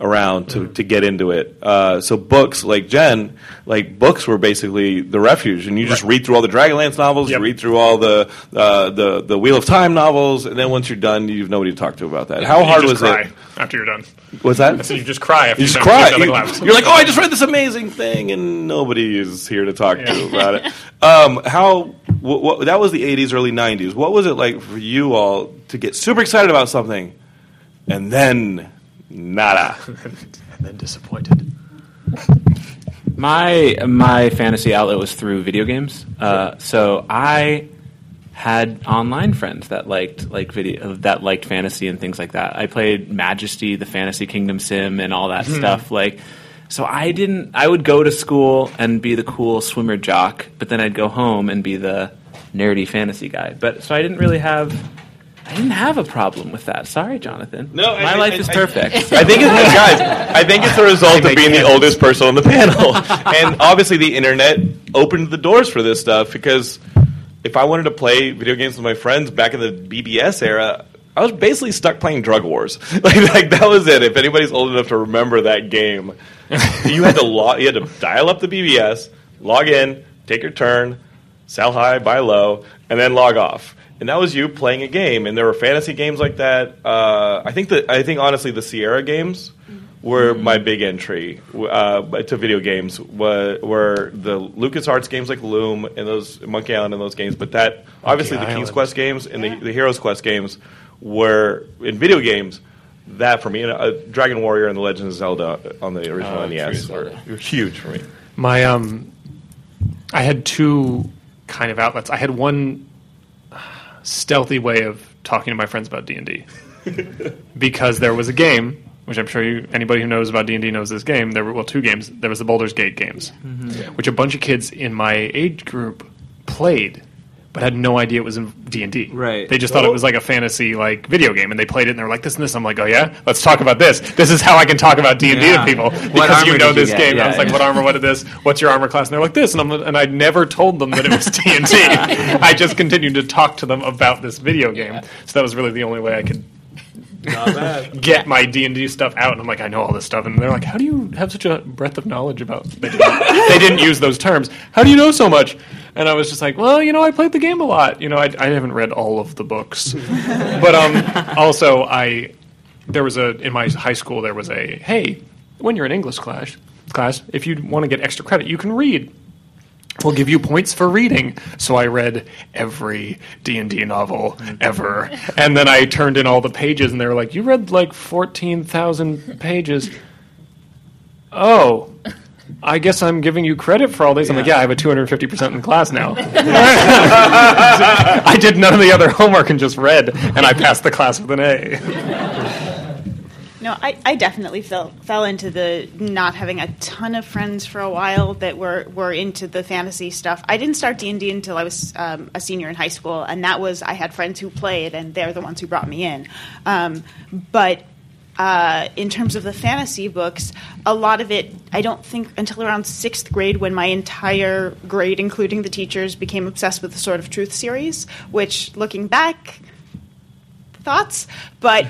around to, to get into it. Uh, so books like Jen, like books were basically the refuge, and you just read through all the Dragonlance novels, Yep. you read through all the uh, the the Wheel of Time novels, and then once you're done, you've nobody to talk to about that. How You hard just was cry it? after you're done. Was that? So you just cry after You just you're done. cry. You, are like, oh, I just read this amazing thing, and nobody is here to talk to Yeah. about it. Um, how? What, what, that was the '80s, early '90s. What was it like for you all to get super excited about something, and then nada? and then disappointed. My my fantasy outlet was through video games. Uh, so I had online friends that liked like video that liked fantasy and things like that. I played Majesty, the Fantasy Kingdom sim, and all that stuff. Like, so I didn't. I would go to school and be the cool swimmer jock, but then I'd go home and be the nerdy fantasy guy. But so I didn't really have. I didn't have a problem with that. Sorry, Jonathan. No, my I- life I- is I- perfect. I think it's guys. I think it's a result of being the oldest person on the panel, and obviously the internet opened the doors for this stuff. Because if I wanted to play video games with my friends back in the BBS era, I was basically stuck playing Drug Wars. Like, like that was it. If anybody's old enough to remember that game, you had to log, you had to dial up the BBS, log in, take your turn, sell high, buy low, and then log off. And that was you playing a game. And there were fantasy games like that. Uh, I think that I think honestly the Sierra games were my big entry uh, to video games. Were, were the LucasArts games like Loom and those Monkey Island and those games. But that obviously the King's Quest games and the, the Heroes Quest games were in video games. That for me, and, uh, Dragon Warrior and the Legend of Zelda on the original Oh, NES were, were huge for me. My um, I had two kind of outlets. I had one stealthy way of talking to my friends about D and D because there was a game. Which I'm sure you, anybody who knows about D and D knows this game. There were well two games. There was the Baldur's Gate games, mm-hmm. which a bunch of kids in my age group played, but had no idea it was in D and D. Right. They just thought it was like a fantasy like video game, and they played it, and they were like this and this. I'm like, oh yeah, let's talk about this. This is how I can talk about D and D to people because you know did you this game. And I Yeah, was like, what armor? What is this? What's your armor class? And they're like this, and I'm and I never told them that it was D and D. I just continued to talk to them about this video game. So that was really the only way I could get my D and D stuff out. And I'm like, I know all this stuff, and they're like, How do you have such a breadth of knowledge about? They didn't, they didn't use those terms. How do you know so much? And I was just like, Well, you know, I played the game a lot. You know, I, I haven't read all of the books, but um, also I there was a in my high school there was a hey when you're in English class class if you want to get extra credit you can read. We'll give you points for reading. So I read every D and D novel ever, and then I turned in all the pages, and they were like, "You read like fourteen thousand pages." Oh, I guess I'm giving you credit for all these. I'm like, yeah, I have a 250 percent in class now. I did none of the other homework and just read, and I passed the class with an A. No, I, I definitely fell fell into the not having a ton of friends for a while that were, were into the fantasy stuff. I didn't start D and D until I was um, a senior in high school, and that was I had friends who played, and they're the ones who brought me in. Um, but uh, in terms of the fantasy books, a lot of it I don't think until around sixth grade when my entire grade, including the teachers, became obsessed with the Sword of Truth series. Which, looking back, thoughts, but.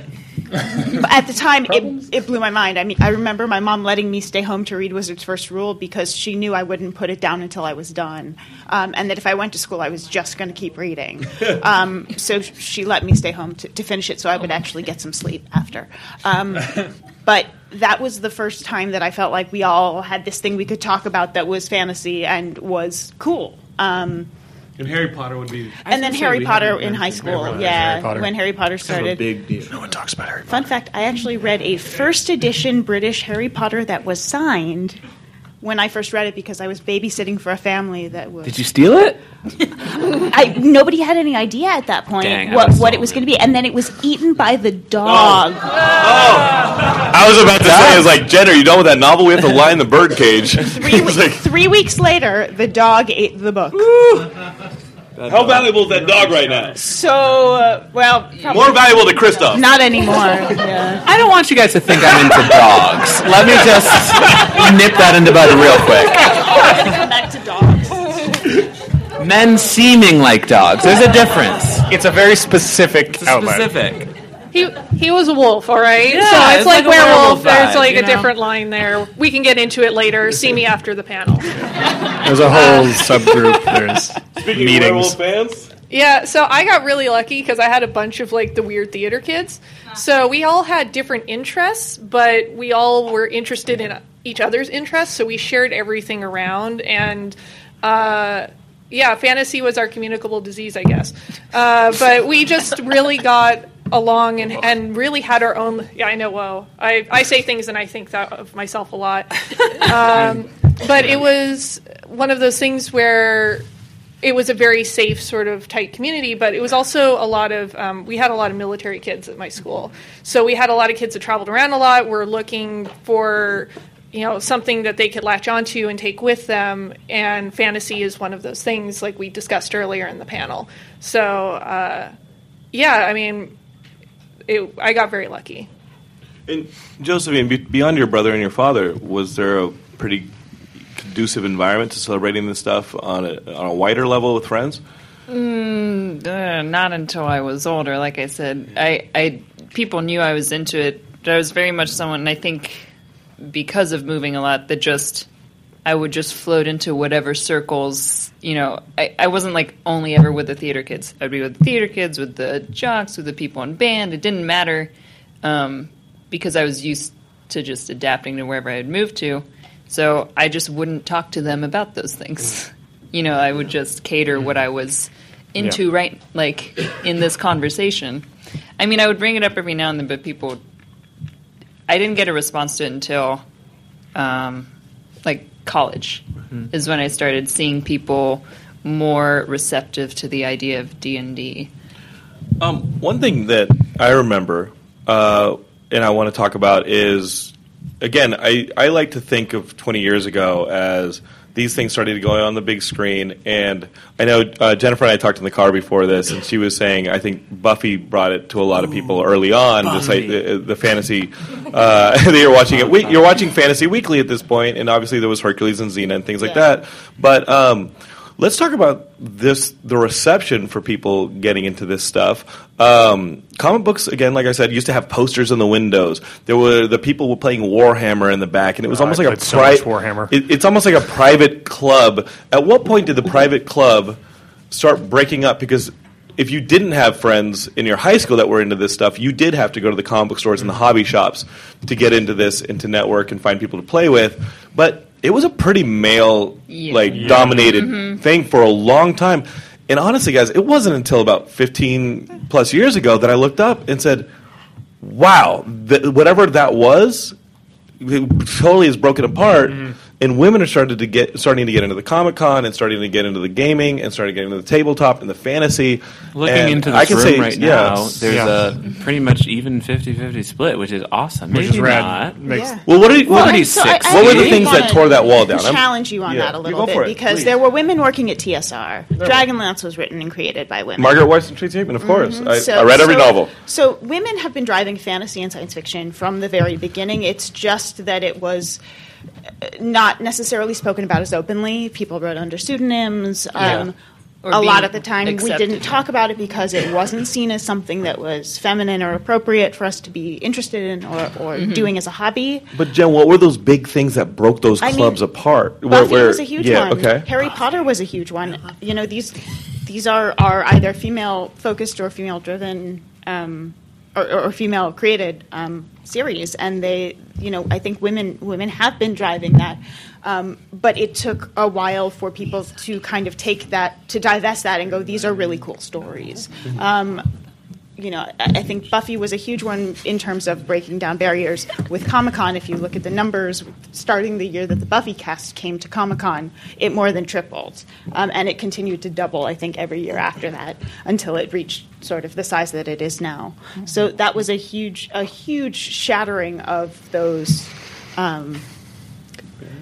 at the time, it, it blew my mind. I mean, I remember my mom letting me stay home to read Wizard's First Rule because she knew I wouldn't put it down until I was done, um, and that if I went to school, I was just going to keep reading. Um, so she let me stay home to, to finish it, so I would actually get some sleep after. Um, but that was the first time that I felt like we all had this thing we could talk about that was fantasy and was cool. Um, And Harry Potter would be. and then Harry Potter in high school, Harry yeah, Potter. when Harry Potter Kind of started. a big deal. No one talks about Harry Potter. Fun fact: I actually read a first edition British Harry Potter that was signed when I first read it because I was babysitting for a family that was. Did you steal it? I nobody had any idea at that point Dang, what what it was going to be, and then it was eaten by the dog. oh I was about to say, I was like, Jen, are you done with that novel? We have to lie in the bird cage. Three, we- three weeks later, the dog ate the book. How valuable is that dog right now? So, uh, well, probably More valuable to Kristoff. not anymore. Yeah. I don't want you guys to think I'm into dogs. Let me just nip that in the bud real quick. Men seeming like dogs. There's a difference. It's a very specific It's outlet. specific. He he was a wolf, all right. Yeah, so it's, it's like, like a werewolf. werewolf There's like you a know? different line there. We can get into it later. See me after the panel. There's a whole subgroup. There's Speaking meetings. of werewolf fans, Yeah, so I got really lucky because I had a bunch of like the weird theater kids. So we all had different interests, but we all were interested in each other's interests. So we shared everything around, and uh, yeah, fantasy was our communicable disease, I guess. Uh, but we just really got along and, and really had our own. Yeah, I know. Well, I, I say things and I think that of myself a lot. Um, but it was one of those things where it was a very safe sort of tight community but it was also a lot of um, we had a lot of military kids at my school so we had a lot of kids that traveled around a lot were looking for you know something that they could latch onto and take with them and fantasy is one of those things like we discussed earlier in the panel so uh, yeah i mean it, i got very lucky and Josephine, be- beyond your brother and your father, was there a pretty conducive environment to celebrating this stuff on a, on a wider level with friends? Uh, not until I was older. Like I said, I, I people knew I was into it. But I was very much someone. And I think because of moving a lot, that just I would just float into whatever circles. You know, I, I wasn't like only ever with the theater kids. I'd be with the theater kids, with the jocks, with the people in band. It didn't matter um, because I was used to just adapting to wherever I had moved to. So I just wouldn't talk to them about those things. You know, I would just cater what I was into Yeah. right like in this conversation. I mean, I would bring it up every now and then, but people I didn't get a response to it until um, like college is when I started seeing people more receptive to the idea of D and D. Um, one thing that I remember, uh, and I want to talk about is, again, I, I like to think of 20 years ago as these things started to go on the big screen. And I know uh, Jennifer and I talked in the car before this, and she was saying I think Buffy brought it to a lot of people early on. This, like, the, the fantasy uh, that you're watching it. We, you're watching Fantasy Weekly at this point, and obviously there was Hercules and Xena and things like that. But um, Let's talk about this the reception for people getting into this stuff. Um, comic books, again, like I said, used to have posters in the windows. There were the people were playing Warhammer in the back, and it was Oh, almost like a so pri- Warhammer. It, it's almost like a private club. At what point did the private club start breaking up? Because if you didn't have friends in your high school that were into this stuff, you did have to go to the comic book stores and the hobby shops to get into this and to network and find people to play with. But it was a pretty male Yeah. like Yeah. dominated mm-hmm. thing for a long time. And honestly, guys, it wasn't until about 15 plus years ago that I looked up and said, wow, th- whatever that was, it totally is broken apart. Mm-hmm. And women are starting to get starting to get into the Comic Con and starting to get into the gaming and starting to get into the tabletop and the fantasy. Looking And into I can room say, right yeah, now, there's Yeah. a pretty much even 50-50 split, which is awesome. Which is rad. not. Makes, Yeah. Well, what are you, what, Well, are so I- I what were the things that tore that wall down? I'm- Challenge you on Yeah, that a little bit it, because please. there were women working at TSR. Dragonlance was written and created by women. Margaret Weis and Tracy Hickman, of mm-hmm. course. I, So- I read every so- novel. So women have been driving fantasy and science fiction from the very beginning. It's just that it was not necessarily spoken about as openly. People wrote under pseudonyms. Um, Or a lot of the time we didn't talk about it because it wasn't seen as something that was feminine or appropriate for us to be interested in or, or Mm-hmm. doing as a hobby. But Jen, what were those big things that broke those I mean, clubs apart? Where- Buffy where- was a huge yeah, one. Okay. Harry Potter was a huge one. You know, these these are are either female focused or female driven um, or, or female created um, series, and they, you know, I think women women have been driving that. Um, but it took a while for people to kind of take that, to divest that and go, these are really cool stories. Um, you know, I think Buffy was a huge one in terms of breaking down barriers. With Comic Con, if you look at the numbers, starting the year that the Buffy cast came to Comic Con, it more than tripled. Um, and it continued to double, I think, every year after that until it reached sort of the size that it is now. So that was a huge, a huge shattering of those. Um,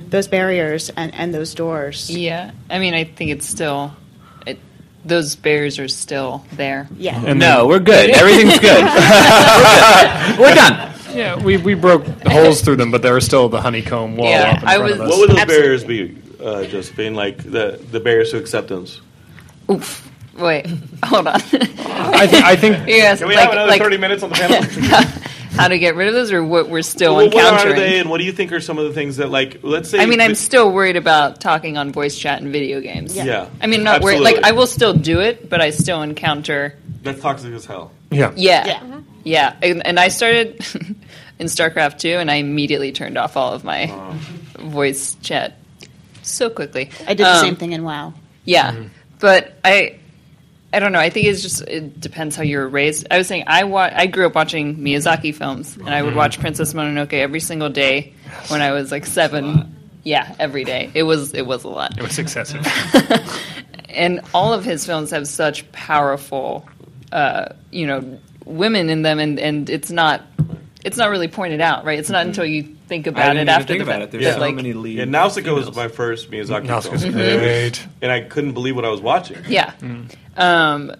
those barriers and, and those doors. Yeah, I mean, I think it's still those barriers are still there. Yeah. no, we're good. Everything's good. we're good. We're done. Yeah, we, we broke holes through them, but there was still the honeycomb wall Yeah, up in I front was- of us. What would those Absolutely. barriers be, uh, Josephine? Like the the barriers to acceptance? Oof. Wait, hold on. I, th- I think yes, Can we like, have another like thirty minutes on the panel? How to get rid of those, or what we're still well, what are they, and what do you think are some of the things that, like, let's say? I mean, I'm that- still worried about talking on voice chat and video games. Yeah. yeah. I mean, not worried. Like, I will still do it, but I still encounter. that's toxic as hell. yeah. Yeah, Yeah. yeah. And, and I started in StarCraft 2, and I immediately turned off all of my voice chat so quickly. I did the Um, same thing in WoW. Yeah, but I, I don't know. I think it's just it depends how you were raised. I was saying I wa- I grew up watching Miyazaki films, and I would mm-hmm. watch Princess Mononoke every single day when I was like seven. Yeah, every day. It was it was a lot. It was excessive. and all of his films have such powerful, uh, you know, women in them, and, and it's not it's not really pointed out, right? It's not mm-hmm. until you think I about didn't it even after think the about fact it. There's that, so like, many lead. Yeah, Nausicaa was my first Miyazaki Nausicaa's film, great. and I couldn't believe what I was watching. Yeah. Mm. Um,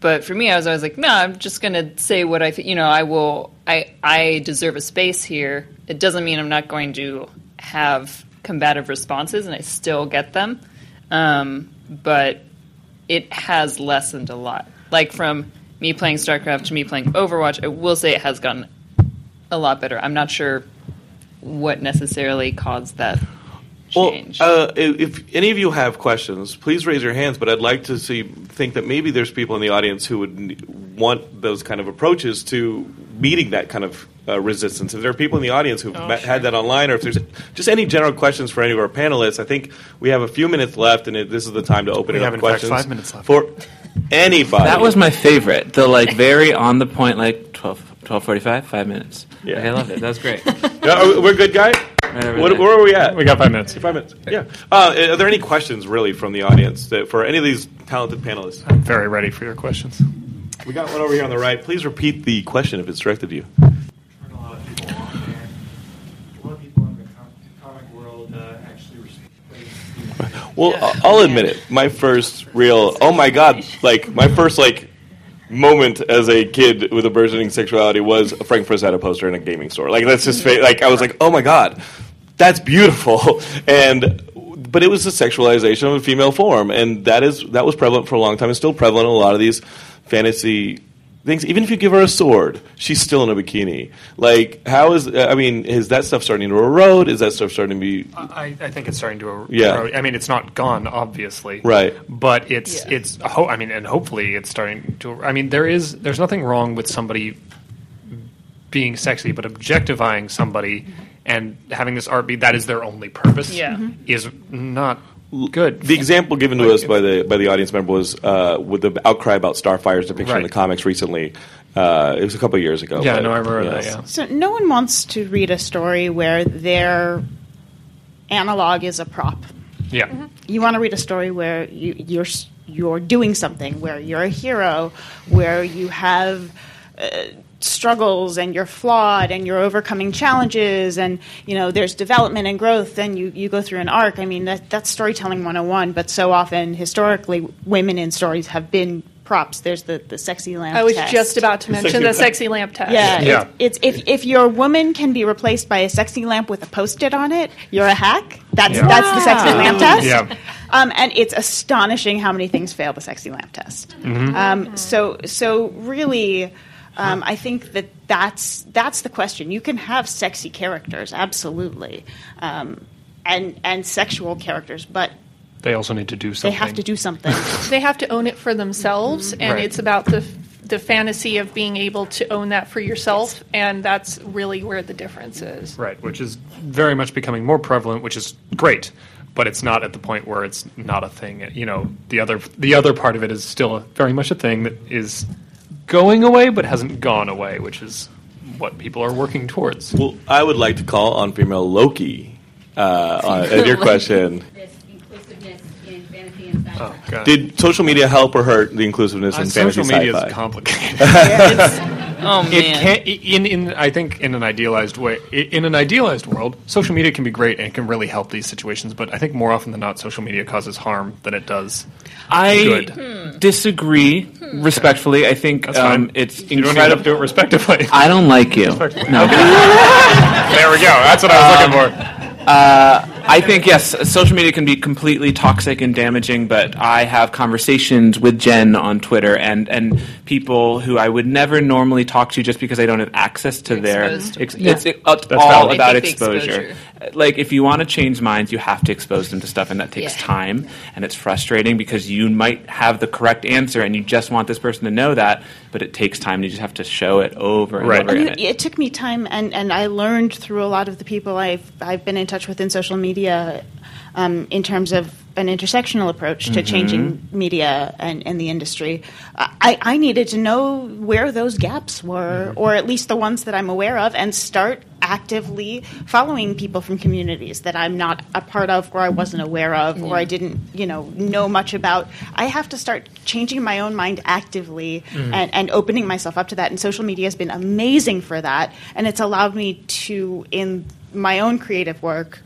but for me, I was always like, no, I'm just going to say what I, th- you know, I will, I, I deserve a space here. It doesn't mean I'm not going to have combative responses, and I still get them. Um, but it has lessened a lot. Like from me playing StarCraft to me playing Overwatch, I will say it has gotten a lot better. I'm not sure what necessarily caused that change. Well, uh, if if any of you have questions, please raise your hands. But I'd like to see think that maybe there's people in the audience who would want those kind of approaches to meeting that kind of uh, resistance. If there are people in the audience who've met, had that online, or if there's just any general questions for any of our panelists, I think we have a few minutes left, and it, this is the time to open We it have, up in fact, questions five minutes left. for anybody. That was my favorite. The like very on the point, like 12, 12.45, five minutes. Yeah. I loved it. That was great. Yeah, are we- we're good, guy. Right over What, where are we at? We got five minutes. Five minutes. Yeah. Uh, are there any questions really from the audience that, for any of these talented panelists? I'm very ready for your questions. We got one over here on the right. Please repeat the question if it's directed to you. a lot of people out there. A lot of people in the com- comic world uh, actually respect. Well, I- I'll admit it. My first real, oh my god, like my first like moment as a kid with a burgeoning sexuality was a Frank Frazetta poster in a gaming store. Like that's just fa- like I was like, oh my god, that's beautiful, and but it was a sexualization of a female form, and that is that was prevalent for a long time, and still prevalent in a lot of these fantasy things. Even if you give her a sword, she's still in a bikini. Like, how is I mean, is that stuff starting to erode? Is that stuff starting to be I, I think it's starting to. er- Yeah. I mean, it's not gone, obviously. Right. But it's Yeah. it's. Ho- I mean, and hopefully it's starting to. I mean, there is. There's nothing wrong with somebody being sexy, but objectifying somebody and having this art be that is their only purpose. Yeah. Mhm. Is not good. The example given to Like, us by the by the audience member was uh, with the outcry about Starfire's depiction in the comics recently. Uh, it was a couple of years ago. Yeah, but, no, I remember that. Yeah. So no one wants to read a story where their analog is a prop. Yeah. You want to read a story where you, you're you're doing something, where you're a hero, where you have uh, struggles and you're flawed and you're overcoming challenges and you know there's development and growth and you, you go through an arc. I mean that that's storytelling 101. But so often historically, women in stories have been props. There's the the sexy lamp. I was test. just about to mention the sexy lamp test. Yeah, Yeah. It's, it's if if your woman can be replaced by a sexy lamp with a post-it on it, you're a hack. That's Yeah. that's the sexy lamp test. Yeah. Um, and it's astonishing how many things fail the sexy lamp test. Um, so, so really, um, I think that that's that's the question. You can have sexy characters, absolutely, um, and and sexual characters, but They also need to do something. they have to do something. they have to own it for themselves, and Right. it's about the the fantasy of being able to own that for yourself, and that's really where the difference is. Right, which is very much becoming more prevalent, which is great, but it's not at the point where it's not a thing. You know, the other the other part of it is still a, very much a thing that is going away, but hasn't gone away, which is what people are working towards. Well, I would like to call on female Loki uh, on, your question. This inclusiveness in fantasy and sci-fi. Oh, Did social media help or hurt the inclusiveness Uh, in fantasy social media sci-fi? is complicated. Oh it man. can in in I think in an idealized way in an idealized world, social media can be great and it can really help these situations. But I think more often than not, social media causes harm than it does. I Good. disagree respectfully. I think um, it's you don't even have to do it respectfully. I don't like you. No. there we go. That's what I was looking for. I think yes, social media can be completely toxic and damaging. But I have conversations with Jen on Twitter and and people who I would never normally talk to just because I don't have access to their. exposed to Ex- it. It's it- it's That's all valid. about I think the exposure. exposure. Like if you want to change minds, you have to expose them to stuff, and that takes Yeah. time, and it's frustrating because you might have the correct answer, and you just want this person to know that, but it takes time. and You just have to show it over and Right. over And again. it, it took me time, and, and I learned through a lot of the people I've I've been in touch with in social media, um, in terms of an intersectional approach to mm-hmm. changing media and, and the industry. I, I needed to know where those gaps were, mm-hmm. or at least the ones that I'm aware of, and start actively following people from communities that I'm not a part of, or I wasn't aware of, or I mm-hmm. didn't, you know, know much about. I have to start changing my own mind actively and, and opening myself up to that. And social media has been amazing for that, and it's allowed me to, in my own creative work,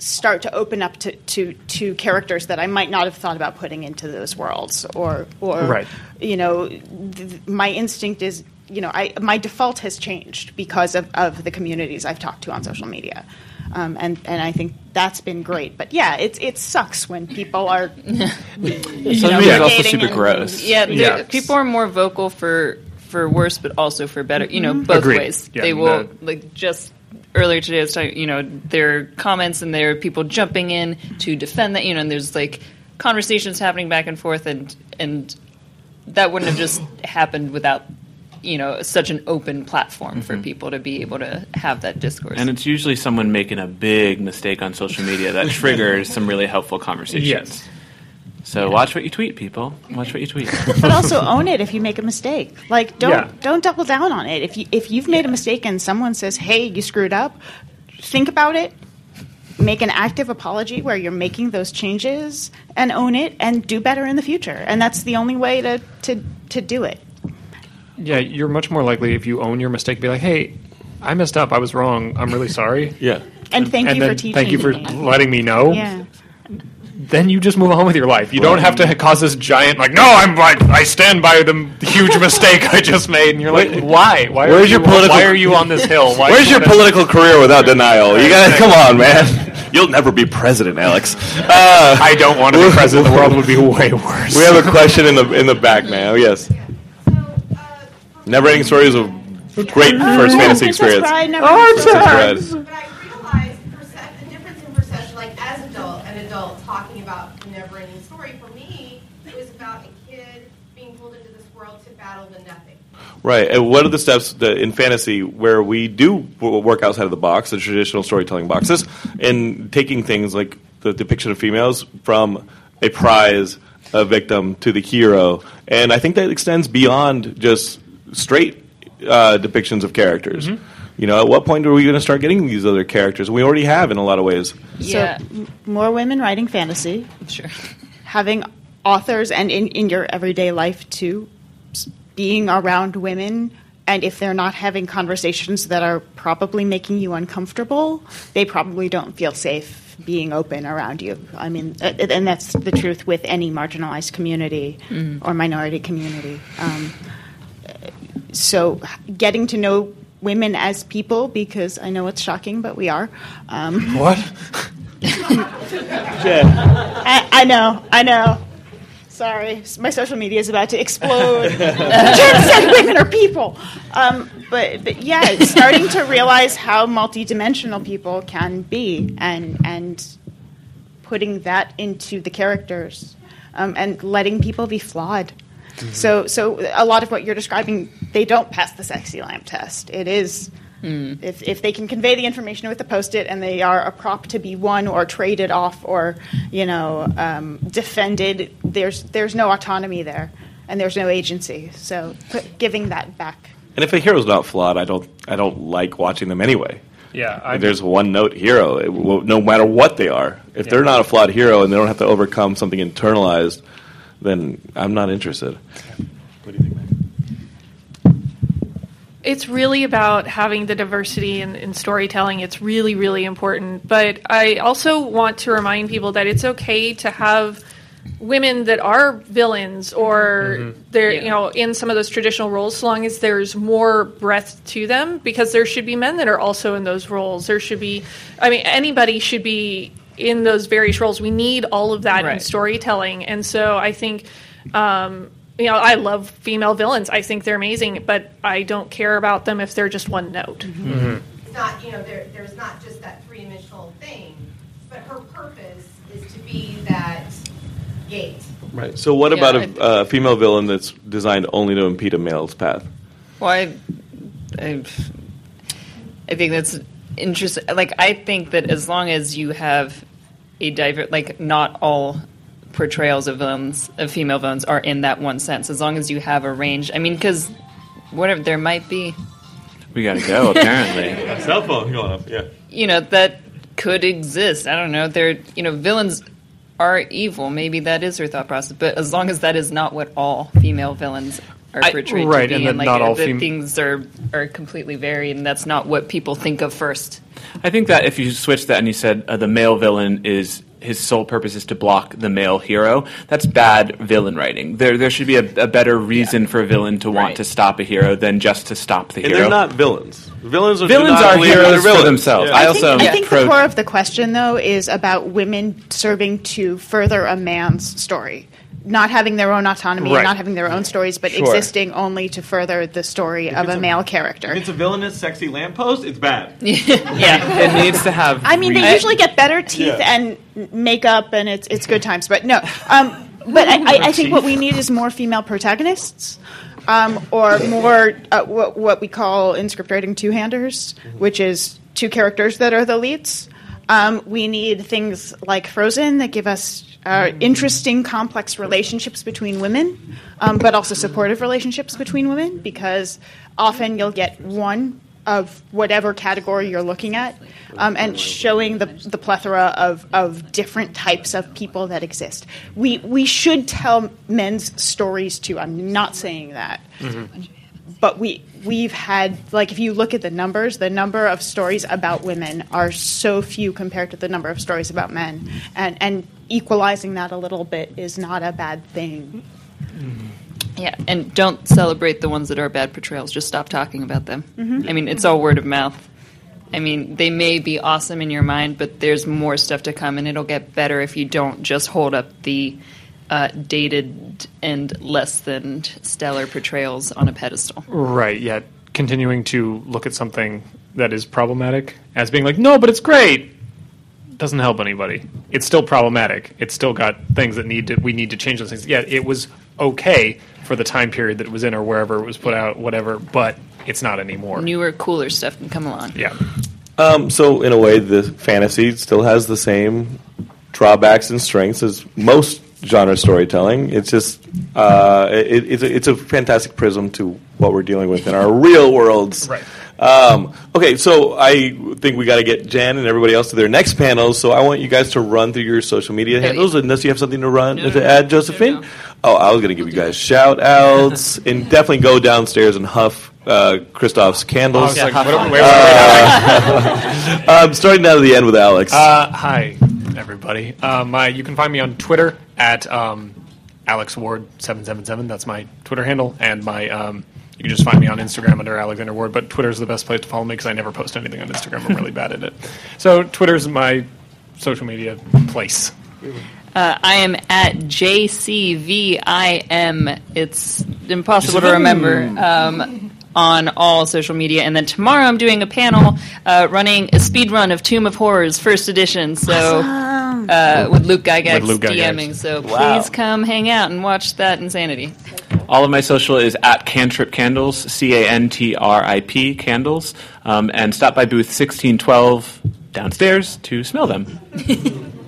start to open up to, to, to characters that I might not have thought about putting into those worlds, or or Right. you know, th- my instinct is. You know, I, my default has changed because of, of the communities I've talked to on social media, um, and and I think that's been great. But yeah, it's it sucks when people are Social media is also super and- gross. Yeah, Yeah. people are more vocal for for worse, but also for better. You know, both Agreed. ways. Yeah, they will the- like just earlier today. I was talking. You know, there are comments and there are people jumping in to defend that. You know, and there's like conversations happening back and forth, and and that wouldn't have just happened without you know such an open platform for mm-hmm. people to be able to have that discourse. And it's usually someone making a big mistake on social media that triggers some really helpful conversations. Yes. So watch what you tweet, people. Watch what you tweet. but also own it if you make a mistake. Like don't Yeah. don't double down on it. If you if you've made a mistake and someone says, "Hey, you screwed up," think about it. Make an active apology where you're making those changes and own it and do better in the future. And that's the only way to to, to do it. Yeah, you're much more likely if you own your mistake to be like, hey, I messed up. I was wrong. I'm really sorry. Yeah. And thank and you then for teaching thank you for me. letting me know. Yeah. Then you just move on with your life. You don't have to cause this giant like, no, I'm like, I stand by the huge mistake I just made, and you're like, why? Why? Where's are your political- Why are you on this hill? Why Where's your can't political career without denial? You gotta come on, man. You'll never be president, Alex. Uh, I don't want to be president. The world would be way worse. we have a question in the in the back now. Yes. Never ending stories of great first fantasy Princess experience. Bride never Princess happened. Bride. But I realized perce- the difference in perception, like as adult, an adult talking about the never-ending story. For me, it was about a kid being pulled into this world to battle the nothing. Right. And what are the steps that in fantasy where we do work outside of the box, the traditional storytelling boxes, and taking things like the depiction of females from a prize, a victim, to the hero? And I think that extends beyond just straight uh, depictions of characters. You know, at what point are we going to start getting these other characters? We already have in a lot of ways. yeah, So m- more women writing fantasy, sure. having authors and in, in your everyday life too, being around women. And if they're not having conversations that are probably making you uncomfortable, they probably don't feel safe being open around you. I mean, uh, and that's the truth with any marginalized community or minority community. Um, so getting to know women as people because I know it's shocking, but we are. Um, What? I, I know, I know. Sorry, my social media is about to explode. Jen said women are people. Um, but, but yeah, starting to realize how multidimensional people can be, and and putting that into the characters, um, and letting people be flawed. So so a lot of what you're describing, they don't pass the sexy lamp test. It is. If, if they can convey the information with a post-it and they are a prop to be won or traded off or you know um, defended, there's there's no autonomy there and there's no agency. So put, giving that back. And if a hero's not flawed, I don't I don't like watching them anyway. Yeah, I- If there's one note hero, it will- no matter what they are. If Yeah. they're not a flawed hero and they don't have to overcome something internalized, then I'm not interested. What do you think, Meg? It's really about having the diversity in, in storytelling. It's really, really important. But I also want to remind people that it's okay to have women that are villains or they're you know in some of those traditional roles so long as there's more breadth to them because there should be men that are also in those roles. There should be i mean anybody should be in those various roles. We need all of that in storytelling. And so i think um, you know i love female villains i think they're amazing but i don't care about them if they're just one note It's not, you know, there, there's not just that three-dimensional thing, but her purpose is to be that gate. Right. So what Yeah, about a uh, female villain that's designed only to impede a male's path? Well, I, I, I think that's interesting. Like, I think that as long as you have a diver, like, not all portrayals of villains, of female villains, are in that one sense. As long as you have a range. I mean, because whatever there might be, We gotta go, apparently. Cell phone going off. Yeah. you know, that could exist. I don't know. They're, you know, villains are evil. Maybe that is her thought process. But as long as that is not what all female villains are I- portrayed right, to be, that and like not all the fem- things are are completely varied, and that's not what people think of first. I think that if you switch that and you said uh, the male villain is his sole purpose is to block the male hero, that's bad villain writing. There, there should be a, a better reason for a villain to want Right. to stop a hero than just to stop the And hero. they're not villains. Villains are, do Villains are heroes they're for villains. themselves. Yeah. I I also think, I think pro- the core of the question, though, is about women serving to further a man's story. Not having their own autonomy, Right. and not having their own stories, but Sure. existing only to further the story of it's a a- male character. If it's a villainous, sexy lamppost, it's bad. yeah. it needs to have. I mean, they usually get better teeth Yeah. and makeup, and it's it's good times. But no, um, but I, I, I think what we need is more female protagonists, um, or more uh, what, what we call in script writing two-handers, which is two characters that are the leads. Um, we need things like Frozen that give us uh, interesting, complex relationships between women, um, but also supportive relationships between women, because often you'll get one of whatever category you're looking at, um, and showing the, the plethora of, of different types of people that exist. We, we should tell men's stories too. I'm not saying that but we we've had like if you look at the numbers the number of stories about women are so few compared to the number of stories about men and and equalizing that a little bit is not a bad thing mm-hmm. Yeah, and don't celebrate the ones that are bad portrayals. Just stop talking about them. Mm-hmm. I mean, it's all word of mouth. I mean, they may be awesome in your mind, but there's more stuff to come, and it'll get better if you don't just hold up the uh, dated and less than stellar portrayals on a pedestal. Right, Yet Continuing to look at something that is problematic as being like, no, but it's great, doesn't help anybody. It's still problematic. It's still got things that need to we need to change those things. Yeah, it was okay for the time period that it was in or wherever it was put out, whatever, but it's not anymore. Newer, cooler stuff can come along. Yeah. Um, so in a way, the fantasy still has the same drawbacks and strengths as most genre storytelling. It's just uh, it, it's, a, it's a fantastic prism to what we're dealing with in our real worlds. Right. Um, okay, so I think we got to get Jan and everybody else to their next panels. So I want you guys to run through your social media handles, unless you have something to run No, to no, add, no, Josephine. no, no. Oh, I was going to give you guys shout outs and definitely go downstairs and huff uh, Christoph's candles. was like, wait, wait, wait, wait, wait. um, starting now to the end with Alex. Uh, hi, everybody. Um, my, you can find me on Twitter at um, Alex Ward seven seven seven. That's my Twitter handle, and my um, you can just find me on Instagram under Alexander Ward. But Twitter is the best place to follow me because I never post anything on Instagram. I'm really bad at it. So Twitter is my social media place. Uh, I am at JCVIM. It's impossible to remember um, on all social media. And then tomorrow I'm doing a panel uh, running a speed run of Tomb of Horrors First Edition. So uh, with Luke Gygax With Luke Gygax. DMing. So Wow. please come hang out and watch that insanity. All of my social is at Cantrip Candles, C A N T R I P Candles, um, and stop by booth 1612 downstairs to smell them.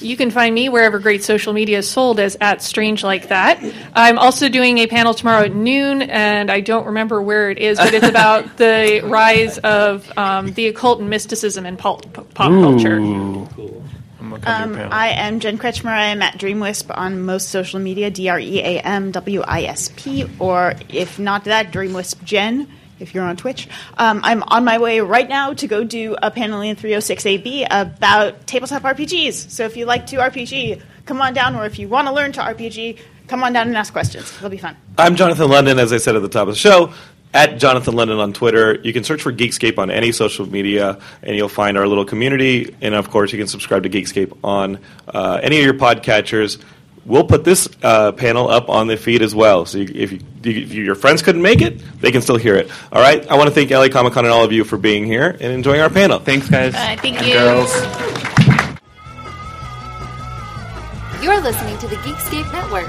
You can find me wherever great social media is sold as at Strange Like That. I'm also doing a panel tomorrow at noon, and I don't remember where it is, but it's about the rise of um, the occult and mysticism in pop, pop culture. Um, I am Jen Kretchmer. I am at DreamWisp on most social media, D R E A M W I S P, or if not that, DreamWisp Jen. If you're on Twitch, um, I'm on my way right now to go do a panel in 306AB about tabletop RPGs. So if you like to RPG, come on down, or if you want to learn to RPG, come on down and ask questions. It'll be fun. I'm Jonathan London, as I said at the top of the show. At Jonathan London on Twitter. You can search for Geekscape on any social media, and you'll find our little community. And of course, you can subscribe to Geekscape on uh, any of your podcatchers. We'll put this uh, panel up on the feed as well. So you, if, you, if you, your friends couldn't make it, they can still hear it. All right. I want to thank LA Comic Con and all of you for being here and enjoying our panel. Thanks, guys. Uh, thank And you. girls. You're listening to the Geekscape Network.